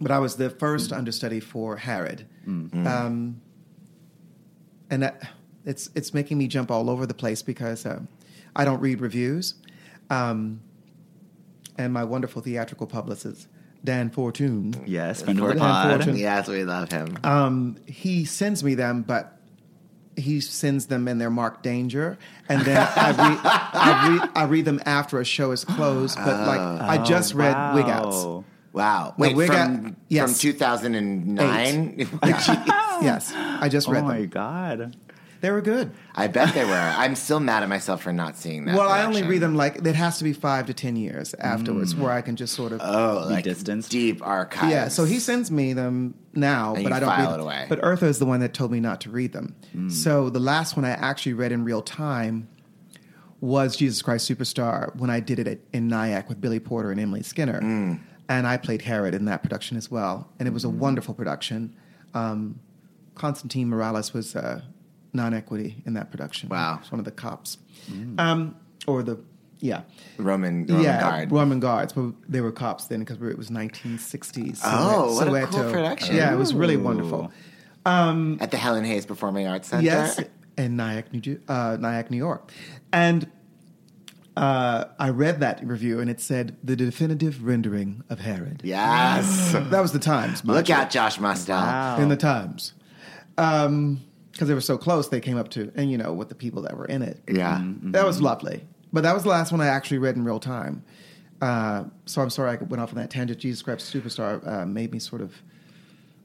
but I was the first understudy for Herod, um, and that, it's it's making me jump all over the place because uh, I don't read reviews, um, and my wonderful theatrical publicist Dan Fortune. Yes, friend of the Dan pod. Fortune. Yes, we love him. Um, he sends me them, but he sends them in their marked danger, and then I read, I read, I read them after a show is closed. But like, I just read wow. Wig Outs. Wow. No, Wait, we from, got- yes. from 2009? Yes, I just read them. Oh my them. god. They were good. I bet they were. I'm still mad at myself for not seeing that. well, I only read them like it has to be five to ten years afterwards, where I can just sort of. Oh, like distanced? deep archives. yeah, so he sends me them now, And but you I don't file read it them. away. But Eartha is the one that told me not to read them. So the last one I actually read in real time was Jesus Christ Superstar when I did it at, in Nyack with Billy Porter and Emily Skinner, Mm. And I played Herod in that production as well, and it was a wonderful production. Um, Constantine Maroulis was uh, non-equity in that production. Wow. One of the cops, um, or the yeah. Roman, Roman yeah, guard. Roman guards, but they were cops then because it was 1960s. Oh, what a cool production. Yeah, it was really Ooh. wonderful. At the Helen Hayes Performing Arts Center. Yes, in Nyack, New, uh, Nyack, New York, and uh, I read that review and it said the definitive rendering of Herod. Yes. That was the Times. Look you. out, Josh Mostel. Wow. in the Times. Because they were so close, they came up to, and you know, with the people that were in it. Yeah. That was lovely. But that was the last one I actually read in real time. Uh, so I'm sorry I went off on that tangent. Jesus Christ Superstar uh, made me sort of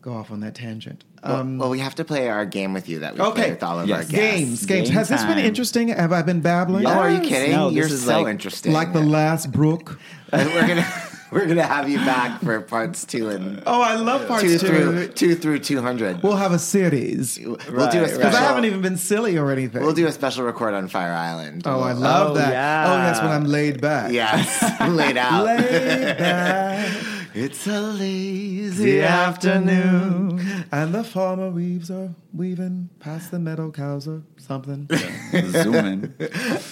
go off on that tangent. Well, Um, well, we have to play our game with you that we play okay. with all of Yes. our guests. games, games. Game Has this been interesting? Have I been babbling? Oh, are you kidding? No, this You're is so like- interesting. Like the last Brook? we're gonna we're gonna have you back for parts two and Oh, I love parts two two. through two through two hundred. We'll have a series. We'll do a special. Because I haven't even been silly or anything. We'll do a special record on Fire Island. Oh, I We'll- love Oh, that. yeah. Oh, yes, when I'm laid back. Yes, laid out. Laid back. It's a lazy afternoon. And the farmer weaves are weaving past the meadow cows or something. Zooming.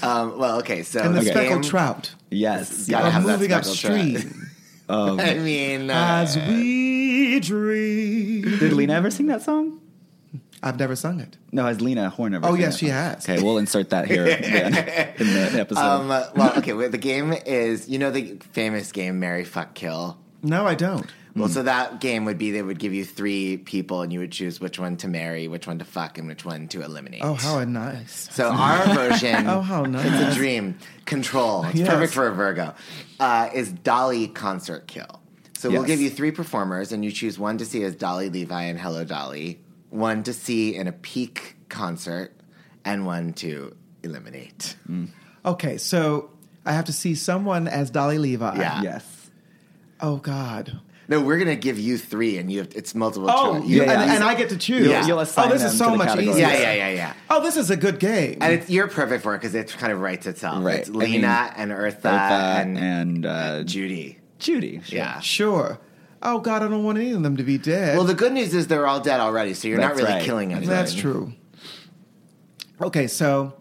Um, well, okay, so And the the speckled game- trout Yes. Gotta are have moving speckled trout. upstream I mean, uh, as we dream. Did Lena ever sing that song? I've never sung it. No, has Lena Horne ever Oh, yes, that she has. Okay, we'll insert that here then, in the episode. um, uh, well, okay. Well, the game is you know the famous game Marry Fuck Kill. No, I don't. Well, so that game would be they would give you three people and you would choose which one to marry, which one to fuck, and which one to eliminate. Oh, how nice. So our version, Oh, how nice. It's a dream. Control. It's Yes. perfect for a Virgo. Uh, is Dolly concert kill. So we'll Yes. give you three performers, and you choose one to see as Dolly Levi and Hello Dolly, one to see in a peak concert, and one to eliminate. Okay, so I have to see someone as Dolly Levi. Yeah. yes. Oh, God. No, we're gonna give you three, and you have it's multiple Oh, choice. you- Yeah, and, yeah. and I get to choose. Yeah. You'll assign oh, this them is so much categories. easier. yeah, yeah, yeah, yeah. Oh, this is a good game. And it's, you're perfect for it because it kind of writes itself. Right. It's I Lena mean, and Eartha, Eartha and, and uh, Judy. Judy. sure. Yeah. sure. Oh, God, I don't want any of them to be dead. Well, the good news is they're all dead already, so you're not really right. killing anything. That's true. Okay, so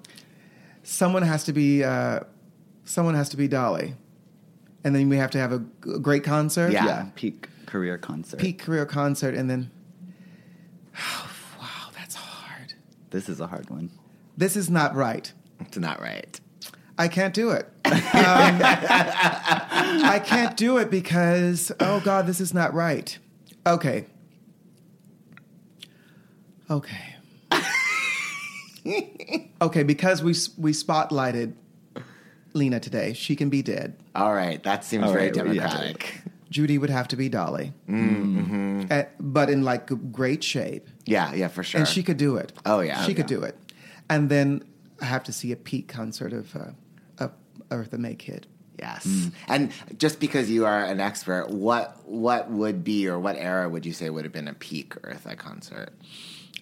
someone has to be uh, someone has to be Dolly, and then we have to have a g- great concert. Yeah. Yeah. Peak career concert. peak career concert, and then oh, wow, that's hard. This is a hard one. This is not right. It's not right. I can't do it. Um, I can't do it because oh God, this is not right. Okay. Okay. okay, because we we spotlighted Lena today, she can be dead. All right, that seems All very right, yeah. democratic. Judy would have to be Dolly, mm-hmm. but in like great shape, Yeah, yeah, for sure. and she could do it. Oh, yeah. she Oh, could yeah. do it. And then I have to see a peak concert of uh, of Eartha Mae Kitt. yes. Mm. And just because you are an expert, what what would be or what era would you say would have been a peak Eartha concert?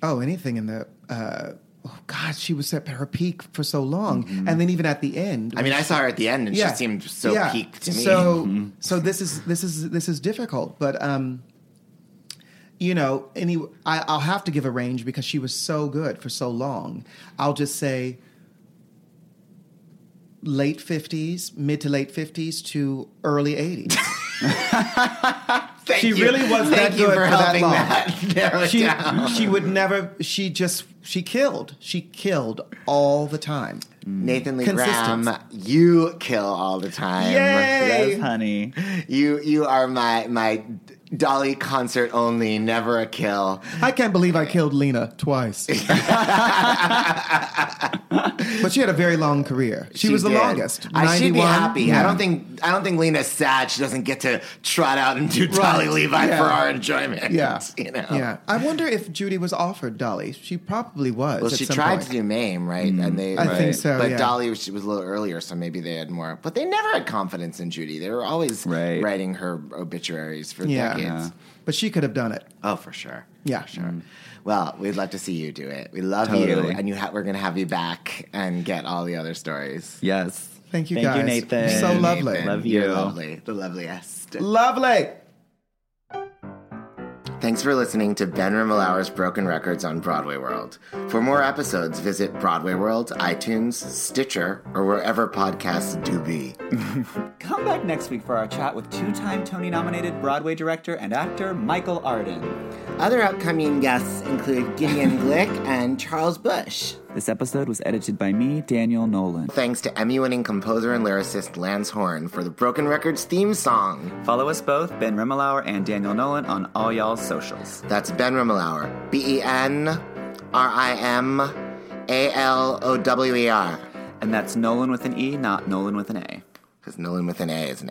Oh, anything in the. Uh, oh God, she was at her peak for so long, and then even at the end. Mm-hmm. I mean, I saw her at the end, and yeah, she seemed so yeah. peak to me. So, so this is this is this is difficult, but um, you know, any I, I'll have to give a range because she was so good for so long. I'll just say late fifties, mid to late fifties to early eighties. Thank she you. really was Thank that good for for that long. that narrow she down. she would never. She just she killed. She killed all the time. Mm. Nathan Lee Graham, you kill all the time. Yay! Yes, honey. You you are my my Dolly concert only, never a kill. I can't believe I killed Lena twice. but she had a very long career. She, was the did. longest. I should be 91. happy. I don't think I don't think Lena's sad. She doesn't get to trot out and do Dolly Levi Yeah. for our enjoyment. Yeah, you know. yeah. I wonder if Judy was offered Dolly. She probably was. Well, at she some tried point. to do Mame, right? Mm. And they, I think so, But yeah. Dolly was, she was a little earlier, so maybe they had more. But they never had confidence in Judy. They were always Right. writing her obituaries for Yeah. Decades. Uh-huh. but she could have done it. Oh, for sure. Yeah, Sure. Well, we'd love to see you do it. We love you, and you ha- we're going to have you back and get all the other stories. Yes. Thank you, Thank guys. you, Nathan. So lovely. Nathan, Love You're lovely. The loveliest. Lovely. Thanks for listening to Ben Rimalower's Broken Records on Broadway World. For more episodes, visit Broadway World, iTunes, Stitcher, or wherever podcasts do be. Come back next week for our chat with two time Tony nominated Broadway director and actor Michael Arden. Other upcoming guests include Gideon Glick and Charles Busch. This episode was edited by me, Daniel Nolan. Thanks to Emmy winning composer and lyricist Lance Horne for the Broken Records theme song. Follow us both, Ben Rimalower and Daniel Nolan, on all y'all's socials. That's Ben Rimalower. B E N R I M A L O W E R. And that's Nolan with an E, not Nolan with an A. Because Nolan with an A is an